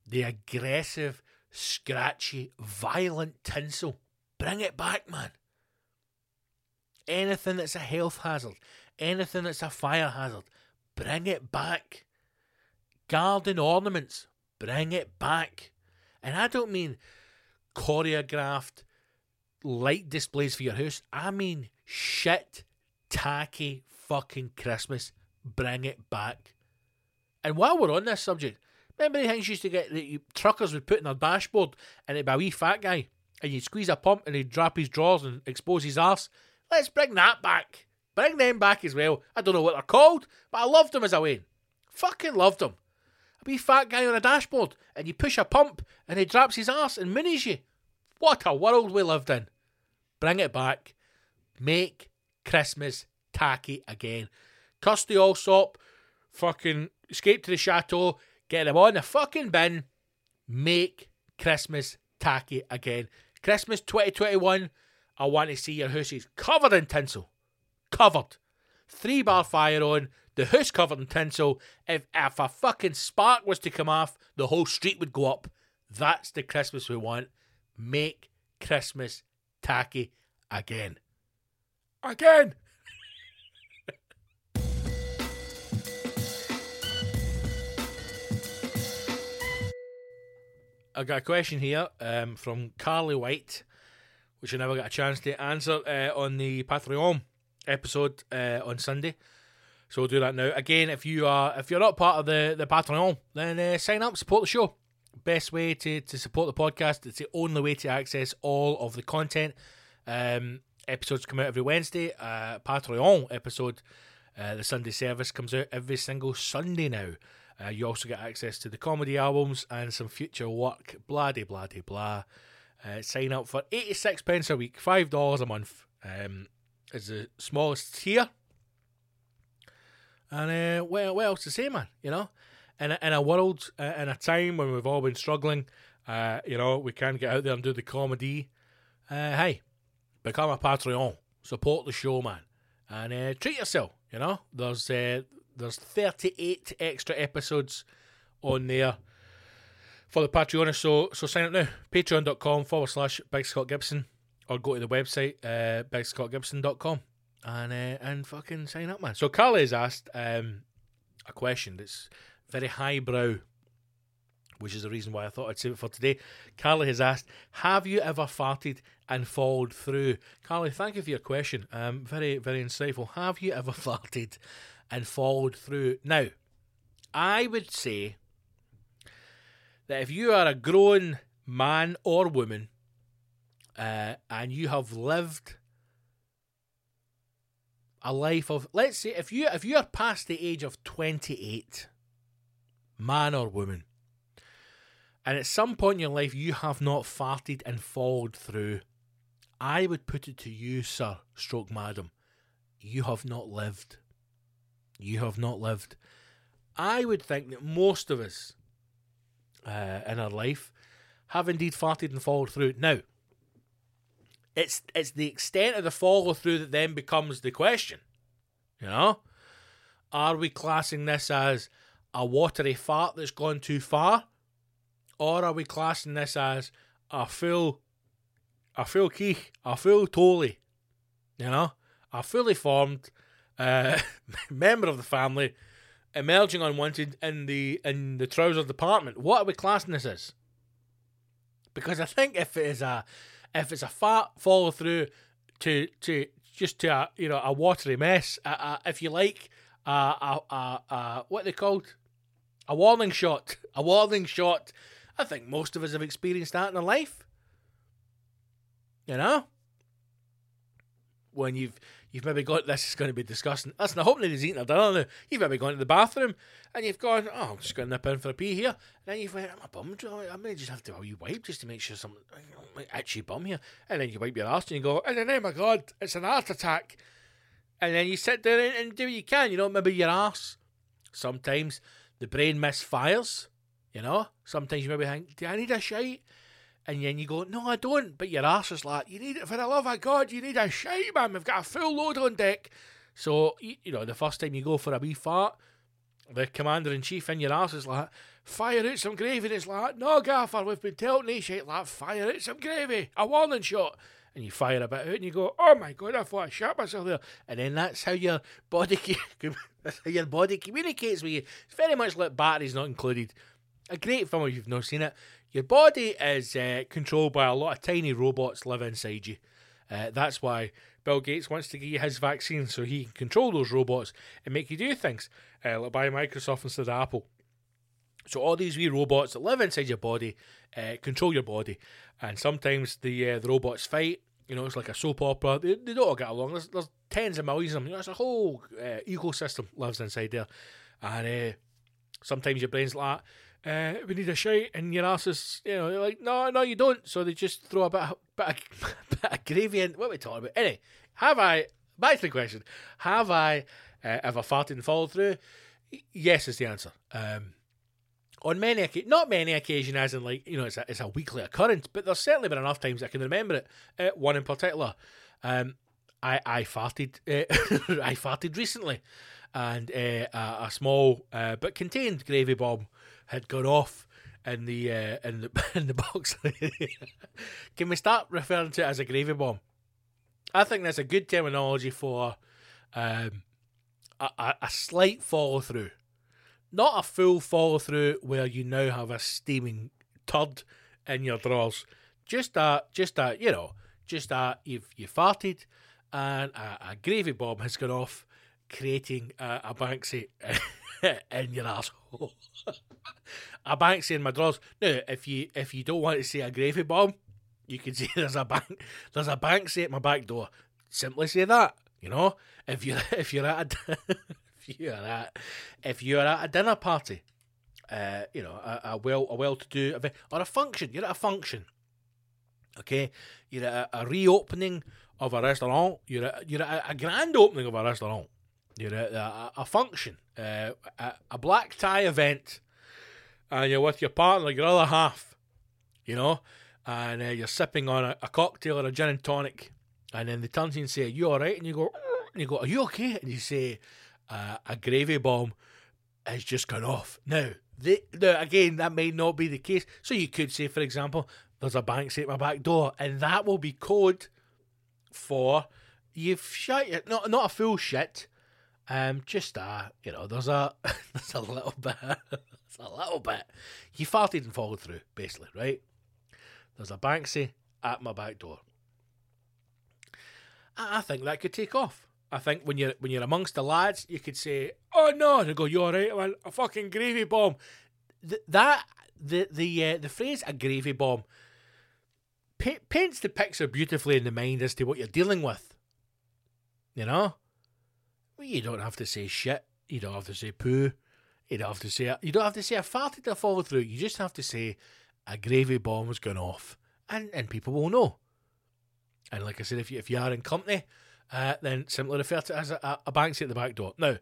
the aggressive, scratchy, violent tinsel. Bring it back, man. Anything that's a health hazard, anything that's a fire hazard, bring it back. Garden ornaments, bring it back. And I don't mean choreographed light displays for your house. I mean shit, tacky fucking Christmas. Bring it back. And while we're on this subject, remember the things you used to get that you, truckers would put in their dashboard and it'd be a wee fat guy and you'd squeeze a pump and he'd drop his drawers and expose his arse? Let's bring that back. Bring them back as well. I don't know what they're called, but I loved them as a way. Fucking loved them. A wee fat guy on a dashboard and you push a pump and he drops his arse and minis you. What a world we lived in. Bring it back. Make Christmas tacky again. Kirsty Allsopp, fucking escape to the chateau, get them on the fucking bin. Make Christmas tacky again. Christmas 2021, I want to see your houses covered in tinsel. Covered. Three bar fire on, the house covered in tinsel. If, if a fucking spark was to come off, the whole street would go up. That's the Christmas we want. Make Christmas tacky again. Again! I got a question here um, from Carly White, which I never got a chance to answer uh, on the Patreon episode uh, on Sunday. So we'll do that now. Again, if you are if you're not part of the the Patreon, then uh, sign up, support the show. Best way to, to support the podcast. It's the only way to access all of the content. Um, episodes come out every Wednesday. Uh, Patreon episode, uh, the Sunday service comes out every single Sunday now. Uh, you also get access to the comedy albums and some future work. Blah de blah blah. Uh, sign up for eighty six pence a week, five dollars a month. Um, is the smallest tier. And uh, what else to say, man? You know, in a, in a world, uh, in a time when we've all been struggling, uh, you know, we can get out there and do the comedy. Uh, hey, become a Patreon, support the show, man, and uh, treat yourself. You know, there's uh, there's 38 extra episodes on there for the Patreon. So so sign up now, patreon.com forward slash Big Scott Gibson, or go to the website uh, bigscottgibson.com and uh, and fucking sign up, man. So Carly has asked um, a question that's very highbrow which is the reason why I thought I'd save it for today. Carly has asked, Have you ever farted and followed through? Carly, thank you for your question. Um, very, very insightful. Have you ever farted and followed through? Now, I would say that if you are a grown man or woman uh, and you have lived a life of let's say if you if you are past the age of 28 man or woman and at some point in your life you have not farted and followed through, I would put it to you, sir, stroke madam, you have not lived. You have not lived. I would think that most of us uh, in our life have indeed farted and followed through. Now, it's it's the extent of the follow through that then becomes the question. You know, are we classing this as a watery fart that's gone too far, or are we classing this as a full, a full key, a full totally, you know, a fully formed uh, member of the family emerging unwanted in the in the trouser department? What are we classing this as? Because I think if it is a if it's a fat follow through to to just to a you know a watery mess, a, a, if you like a, a, what they called? A warning shot. A warning shot. I think most of us have experienced that in our life. You know? When you've you've maybe got this is going to be disgusting. Listen, I hope nobody's eating their dinner. You've maybe gone to the bathroom and you've gone, oh, I'm just going to nip in for a pee here. And then you've went, I'm a bum. I may just have to have you wipe just to make sure some itchy bum here. And then you wipe your ass and you go, and then, oh my God, it's an heart attack. And then you sit there and, do what you can. You know, maybe your ass. Sometimes the brain misfires. You know, sometimes you maybe think, do I need a shite? And then you go, no, I don't. But your ass is like, you need it for the love of God, you need a shite, man. We've got a full load on deck. So, you know, the first time you go for a wee fart, the commander in chief in your ass is like, fire out some gravy. And it's like, no, Gaffer, we've been telling you shit like, fire out some gravy, a warning shot. And you fire a bit out and you go, oh my God, I thought I shot myself there. And then that's how your body, your body communicates with you. It's very much like batteries not included. A great film if you've not seen it. Your body is uh, controlled by a lot of tiny robots live inside you. Uh, that's why Bill Gates wants to give you his vaccine so he can control those robots and make you do things uh, like buy Microsoft instead of Apple. So all these wee robots that live inside your body uh, control your body, and sometimes the uh, the robots fight. You know, it's like a soap opera. They, they don't all get along. There's, there's tens of millions of them. You know, it's a whole uh, ecosystem lives inside there, and uh, sometimes your brain's like, uh, we need a shite, and your ass is, you know, like, no, no, you don't. So they just throw a bit of, bit of, bit of gravy in. What are we talking about? Anyway, have I, back to the question, have I uh, ever farted and followed through? Yes, is the answer. Um, on many, not many occasions, as in like, you know, it's a, it's a weekly occurrence, but there's certainly been enough times I can remember it. Uh, one in particular. Um, I, I farted, uh, I farted recently, and uh, a, a, small uh, but contained gravy bomb had gone off in the uh, in the in the box. Can we start referring to it as a gravy bomb? I think that's a good terminology for um, a, a, slight follow through, not a full follow through where you now have a steaming turd in your drawers. Just a just a you know just a you've you farted and a, a gravy bomb has gone off, creating a, a Banksy in your asshole. a Banksy in my drawers. Now, if you if you don't want to see a gravy bomb, you can say there's a bank there's a Banksy at my back door. Simply say that. You know, if you if you're at a, if you're at if you're at a dinner party, uh, you know, a, a well a well to do event or a function. You're at a function. Okay, you're at a, a reopening of a restaurant. You're at, you're at a, a grand opening of a restaurant. You're at a, a function, uh, a, a black tie event, and you're with your partner, your other half, you know, and uh, you're sipping on a, a, cocktail or a gin and tonic, and then they turn to you and say, "Are you all right?" And you go, and you go, "Are you okay?" And you say, uh, "A gravy bomb has just gone off." Now, they, now again, that may not be the case. So you could say, for example, "There's a Banksy at my back door," and that will be code for you've shut it. Not not a full shit um, just uh, you know, there's a there's a little bit, there's a little bit. He farted and followed through, basically, right? There's a Banksy at my back door. I, think that could take off. I think when you're when you're amongst the lads, you could say, "Oh no," and go, "You're right, man? A fucking gravy bomb." Th- that the the uh, the phrase "a gravy bomb" pa- paints the picture beautifully in the mind as to what you're dealing with. You know, well, you don't have to say shit. You don't have to say poo. You don't have to say you don't have to say a farted to follow through. You just have to say a gravy bomb has gone off, and and people will know. And like I said, if you if you are in company, uh, then simply refer to it as a, a Banksy at the back door. Now,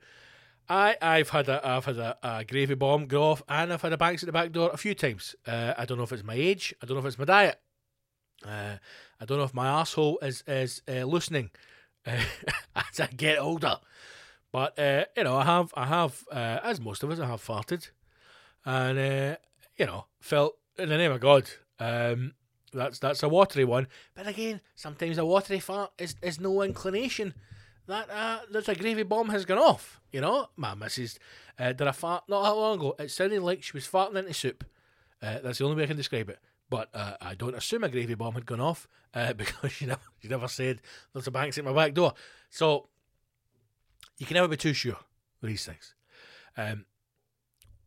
I I've had a I've had a, a, gravy bomb go off, and I've had a Banksy at the back door a few times. Uh, I don't know if it's my age. I don't know if it's my diet. Uh, I don't know if my asshole is is uh, loosening uh, as I get older. But uh, you know, I have, I have, uh, as most of us, I have farted, and uh, you know, felt in the name of God. Um, that's that's a watery one. But again, sometimes a watery fart is, is no inclination that uh, that a gravy bomb has gone off. You know, my missus uh, did a fart not that long ago. It sounded like she was farting into soup. Uh, that's the only way I can describe it. But uh, I don't assume a gravy bomb had gone off uh, because she never, she never said there's a Banksy at my back door. So you can never be too sure. with these things. Um,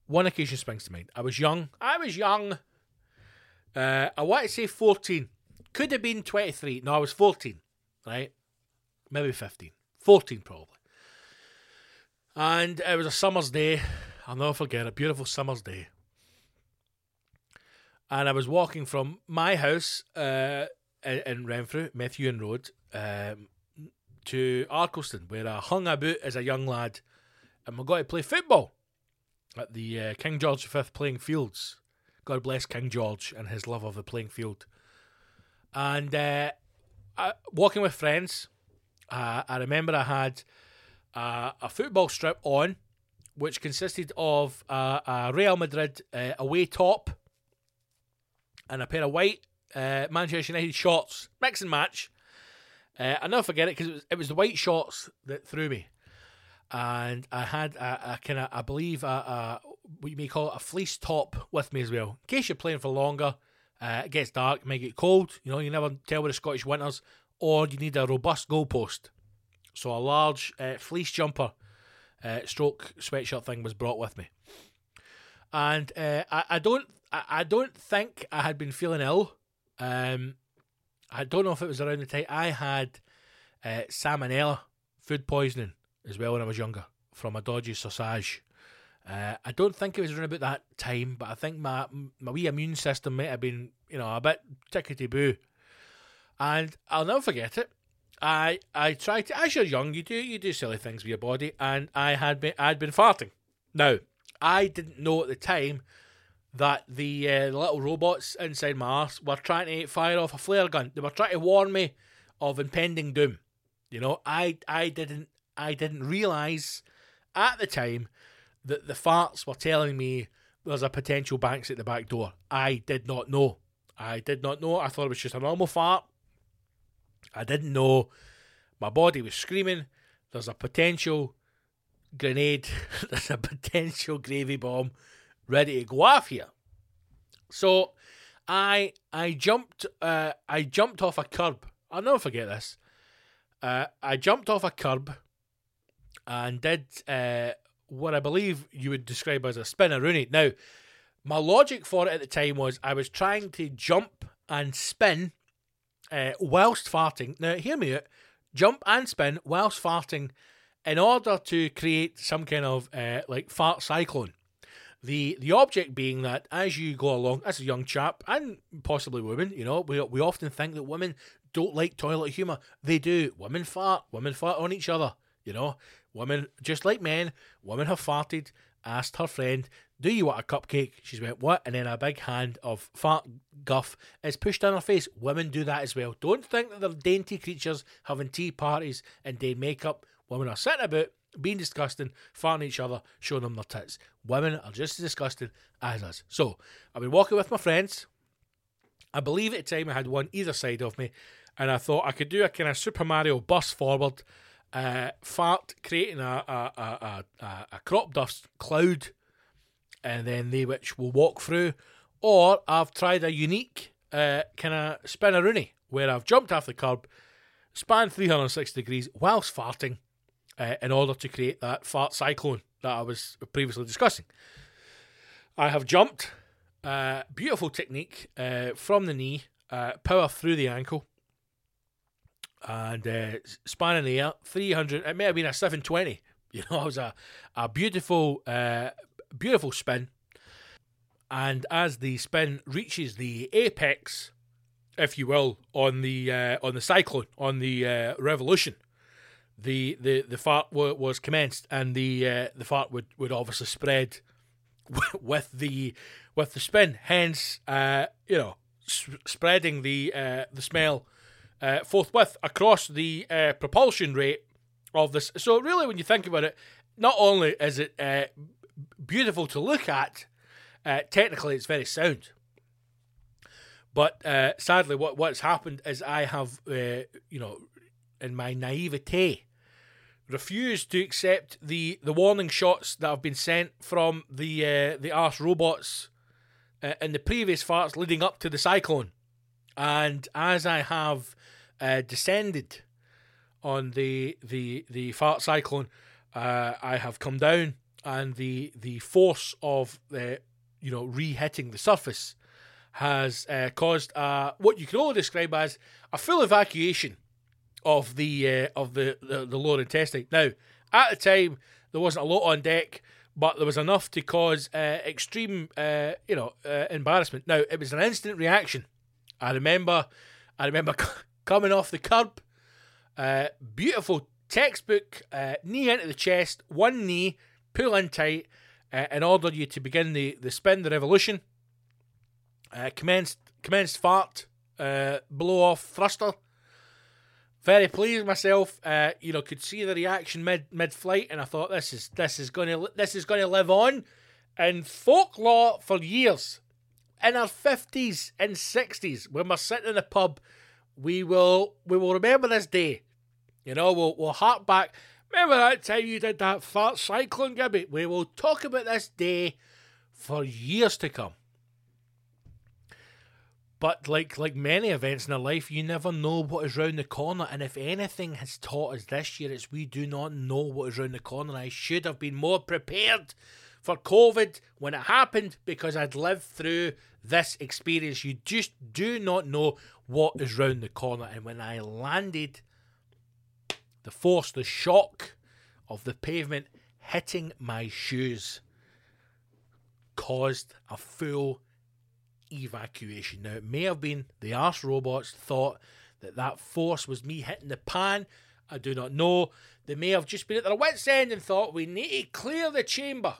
one occasion springs to mind. I was young. I was young. Uh, I want to say 14. Could have been 23. No, I was 14, right? Maybe 15. 14, probably. And it was a summer's day. I'll never forget a beautiful summer's day. And I was walking from my house uh, in, Renfrew, Methuen Road, um, to Arkleston, where I hung about as a young lad and we got to play football at the uh, King George V playing fields. God bless King George and his love of the playing field. And uh, I, walking with friends, uh, I remember I had a football strip on, which consisted of a Real Madrid uh, away top and a pair of white uh, Manchester United shorts, mix and match. Uh, I'll never forget it because it was, it was the white shorts that threw me. And I had a, a kind of, I believe, a, a, what you may call it, a fleece top with me as well. In case you're playing for longer, uh, it gets dark, it may get cold. You know, you never tell with the Scottish winters, or you need a robust goalpost. So a large uh, fleece jumper, uh, stroke sweatshirt thing was brought with me. And uh, I, I don't, I, I don't think I had been feeling ill. Um, I don't know if it was around the time I had uh, salmonella, food poisoning as well when I was younger from a dodgy sausage. Uh, I don't think it was around about that time, but I think my my wee immune system might have been, you know, a bit tickety boo. And I'll never forget it. I I tried to as you're young, you do you do silly things with your body, and I had been I'd been farting. Now I didn't know at the time that the, uh, little robots inside my arse were trying to fire off a flare gun. They were trying to warn me of impending doom. You know, I I didn't I didn't realize at the time that the farts were telling me there's a potential banks at the back door. I did not know. I did not know. I thought it was just a normal fart. I didn't know. My body was screaming. There's a potential grenade. there's a potential gravy bomb ready to go off here. So I I jumped uh, I jumped off a curb. I'll never forget this. Uh, I jumped off a curb and did uh, what I believe you would describe as a spinneroonie. Now, my logic for it at the time was I was trying to jump and spin uh, whilst farting. Now, hear me out. Jump and spin whilst farting in order to create some kind of uh, like fart cyclone. The the object being that as you go along, as a young chap and possibly women, you know, we we often think that women don't like toilet humour. They do. Women fart. Women fart on each other. You know, women just like men. Women have farted. Asked her friend, "Do you want a cupcake?" She's went, "What?" And then a big hand of fart guff is pushed down her face. Women do that as well. Don't think that they're dainty creatures having tea parties and day makeup. Women are sitting about being disgusting, farting each other, showing them their tits. Women are just as disgusting as us. So, I've been walking with my friends. I believe at the time I had one either side of me, and I thought I could do a kind of Super Mario bus forward, uh, fart, creating a, a, a, a, a crop dust cloud, and then they which will walk through. Or I've tried a unique uh, kind of spinneroonie where I've jumped off the curb, spanned 360 degrees whilst farting, uh, in order to create that fart cyclone that I was previously discussing. I have jumped, uh, beautiful technique uh, from the knee, uh, power through the ankle, and uh, span in the air, 300, it may have been a 720. You know, it was a, a beautiful, uh, beautiful spin. And as the spin reaches the apex, if you will, on the uh, on the cyclone, on the uh, revolution, the the the fart w- was commenced, and the uh, the fart would, would obviously spread with the with the spin. Hence, uh, you know, s- spreading the uh, the smell uh, forthwith across the uh, propulsion rate of this. So really, when you think about it, not only is it uh, beautiful to look at, technically it's very sound. But sadly, what what's happened is I have, you know, in my naivete, refused to accept the, the warning shots that have been sent from the uh, the arse robots uh, in the previous farts leading up to the cyclone. And as I have uh, descended on the the the fart cyclone, uh, I have come down, and the the force of the you know re-hitting the surface has uh, caused uh, what you can only describe as a full evacuation of the uh, of the, the the lower intestine. Now, at the time, there wasn't a lot on deck, but there was enough to cause uh, extreme, uh, you know, uh, embarrassment. Now, it was an instant reaction. I remember, I remember coming off the curb, uh, beautiful textbook uh, knee into the chest, one knee, pull in tight, in order you to begin the the spin, the revolution. Commenced commenced fart, blow off thruster. Very pleased myself. Uh, you know, could see the reaction mid mid flight, and I thought this is this is going to this is going to live on in folklore for years. In our fifties and sixties, when we're sitting in a pub, we will we will remember this day. You know, we'll we'll hark back. Remember that time you did that fart cyclone, Gibby? We will talk about this day for years to come. But like like many events in our life, you never know what is round the corner. And if anything has taught us this year, it's we do not know what is round the corner. I should have been more prepared for COVID when it happened because I'd lived through this experience. You just do not know what is round the corner. And when I landed, the force, the shock of the pavement hitting my shoes caused a full evacuation. Now, it may have been the arse robots thought that that force was me hitting the pan. I do not know. They may have just been at their wits' end and thought we need to clear the chamber.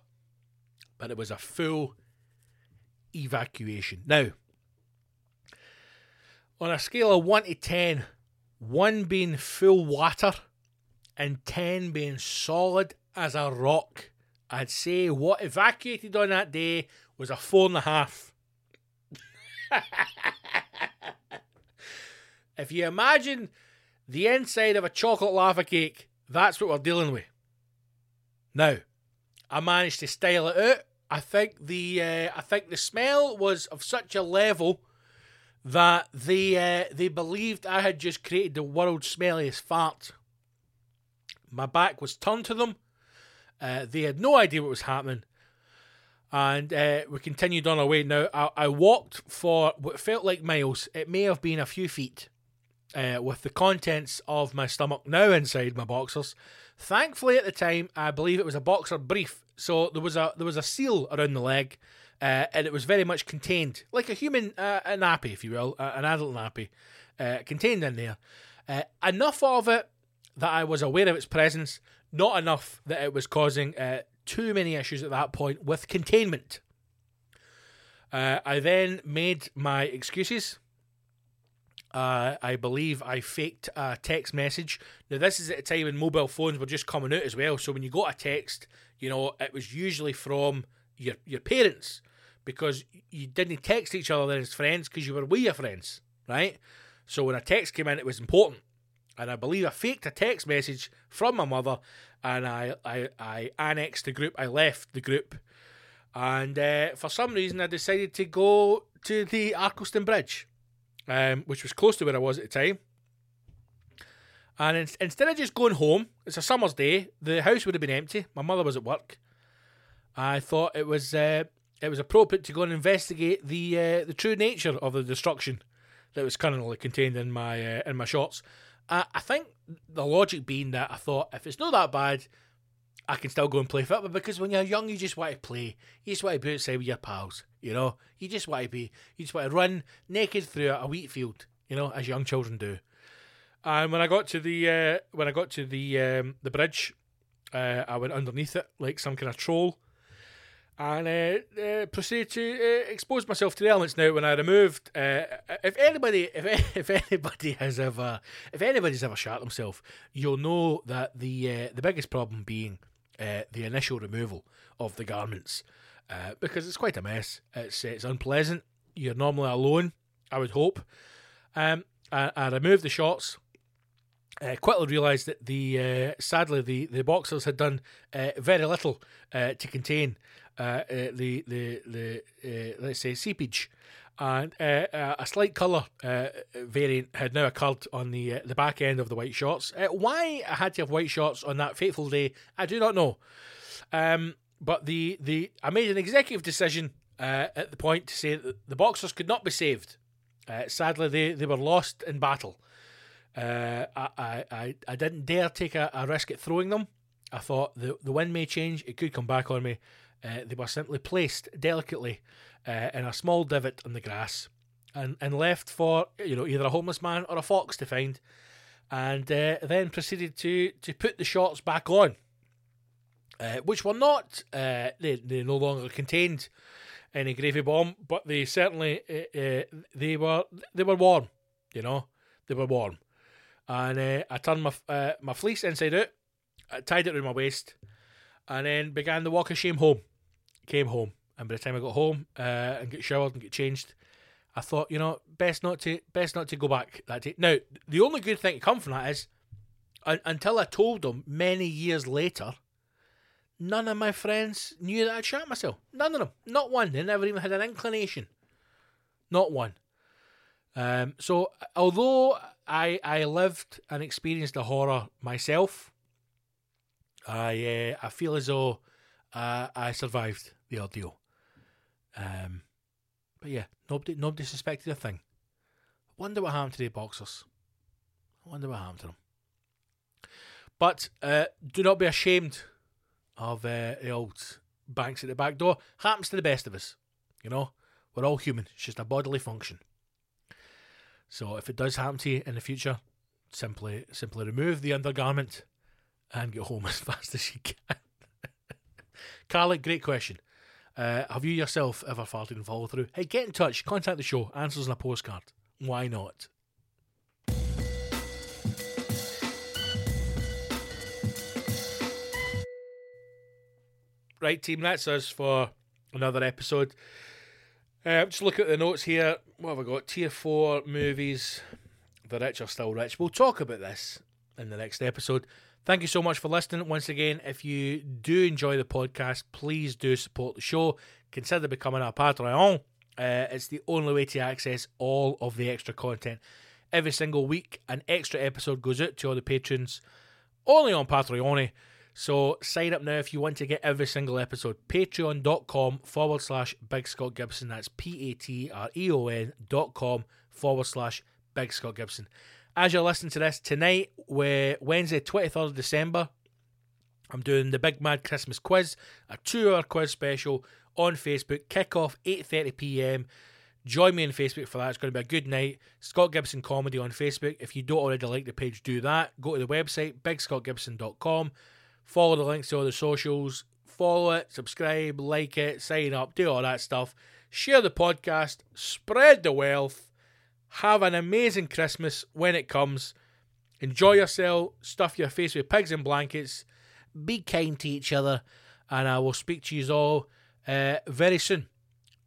But it was a full evacuation. Now, on a scale of 1 to 10, 1 being full water and 10 being solid as a rock, I'd say what evacuated on that day was a 4.5. if you imagine the inside of a chocolate lava cake, that's what we're dealing with. Now, I managed to style it out. I think the uh, I think the smell was of such a level that they uh, they believed I had just created the world's smelliest fart. My back was turned to them. Uh, they had no idea what was happening and uh, we continued on our way. Now, I, I, walked for what felt like miles. It may have been a few feet, uh, with the contents of my stomach now inside my boxers. Thankfully, at the time, I believe it was a boxer brief, so there was a there was a seal around the leg, uh, and it was very much contained, like a human uh, a nappy, if you will, an adult nappy, uh, contained in there. Uh, enough of it that I was aware of its presence, not enough that it was causing too many issues at that point with containment. Uh, I then made my excuses. Uh, I believe I faked a text message. Now, this is at a time when mobile phones were just coming out as well. So when you got a text, you know, it was usually from your, your parents because you didn't text each other as friends because you were with your friends, right? So when a text came in, it was important. And I believe I faked a text message from my mother and I, I, I annexed the group. I left the group, and uh, for some reason, I decided to go to the Arkleston Bridge, um, which was close to where I was at the time. And in, instead of just going home, it's a summer's day. The house would have been empty. My mother was at work. I thought it was uh, it was appropriate to go and investigate the uh, the true nature of the destruction that was currently contained in my uh, in my shots. I, think the logic being that I thought if it's not that bad, I can still go and play football because when you're young, you just want to play. You just want to be outside with your pals. You know, you just want to be, you just want to run naked through a wheat field. You know, as young children do. And when I got to the uh, when I got to the um, the bridge, uh, I went underneath it like some kind of troll, and uh, uh, proceeded to uh, expose myself to the elements. Now, when I removed, uh, if anybody, if if anybody has ever, if anybody's ever shot themselves, you'll know that the uh, the biggest problem being uh, the initial removal of the garments, because it's quite a mess. It's it's unpleasant. You're normally alone. I would hope. Um, I, I removed the shorts. Uh, quickly realised that the uh, sadly the, the boxers had done uh, very little to contain uh, uh, the the the uh, let's say seepage, and uh, uh, a slight colour uh, variant had now occurred on the the back end of the white shorts. Why I had to have white shorts on that fateful day, I do not know. Um, but the, the I made an executive decision at the point to say that the boxers could not be saved. Sadly, they, they were lost in battle. Uh, I, I, I didn't dare take a, a, risk at throwing them. I thought the, the wind may change, it could come back on me. Uh, they were simply placed delicately uh, in a small divot in the grass and, and left for you know either a homeless man or a fox to find, and uh, then proceeded to to put the shots back on, uh, which were not they, they no longer contained any gravy bomb, but they certainly they were they were warm, you know, they were warm and uh, I turned my uh, my fleece inside out, I tied it around my waist, and then began the walk of shame home. Came home, and by the time I got home uh, and get showered and get changed, I thought, you know, best not to best not to go back that day. Now, the only good thing to come from that is, until I told them many years later, none of my friends knew that I'd shot myself. None of them, not one. They never even had an inclination. Not one. Um, so, although I I lived and experienced the horror myself. I uh, I feel as though uh, I survived the ordeal. Um, but yeah, nobody nobody suspected a thing. Wonder what happened to the boxers. I wonder what happened to them. But uh, do not be ashamed of uh, the old banks at the back door. Happens to the best of us. You know, we're all human. It's just a bodily function. So if it does happen to you in the future, simply simply remove the undergarment and get home as fast as you can. Carly, great question. Uh, have you yourself ever farted and follow through? Hey, get in touch, contact the show, answers on a postcard. Why not? Right, team, that's us for another episode. Uh, just look at the notes here. What have I got? Tier 4 movies. The rich are still rich. We'll talk about this in the next episode. Thank you so much for listening. Once again, if you do enjoy the podcast, please do support the show. Consider becoming a Patreon. Uh, it's the only way to access all of the extra content. Every single week, an extra episode goes out to all the patrons only on Patreon. So sign up now if you want to get every single episode. Patreon.com forward slash Big Scott Gibson. That's P A T R E O N dot com forward slash Big Scott Gibson. As you're listening to this tonight, we're Wednesday, 23rd of December, I'm doing the Big Mad Christmas quiz, a two hour quiz special on Facebook. Kick off 8:30 p.m. Join me on Facebook for that. It's going to be a good night. Scott Gibson Comedy on Facebook. If you don't already like the page, do that. Go to the website, bigscottgibson.com. Follow the links to all the socials. Follow it, subscribe, like it, sign up, do all that stuff. Share the podcast, spread the wealth. Have an amazing Christmas when it comes. Enjoy yourself, stuff your face with pigs and blankets. Be kind to each other, and I will speak to you all uh, very soon.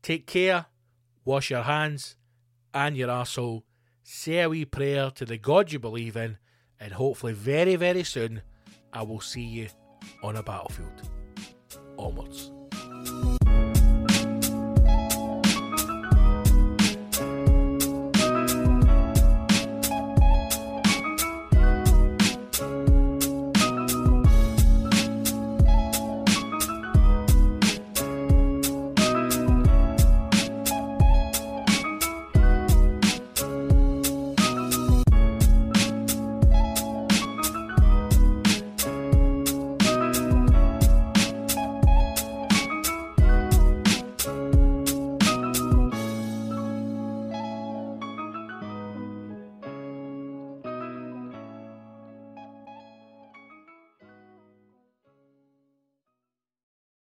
Take care, wash your hands and your arsehole, say a wee prayer to the God you believe in, and hopefully, very, very soon, I will see you on a battlefield. Onwards.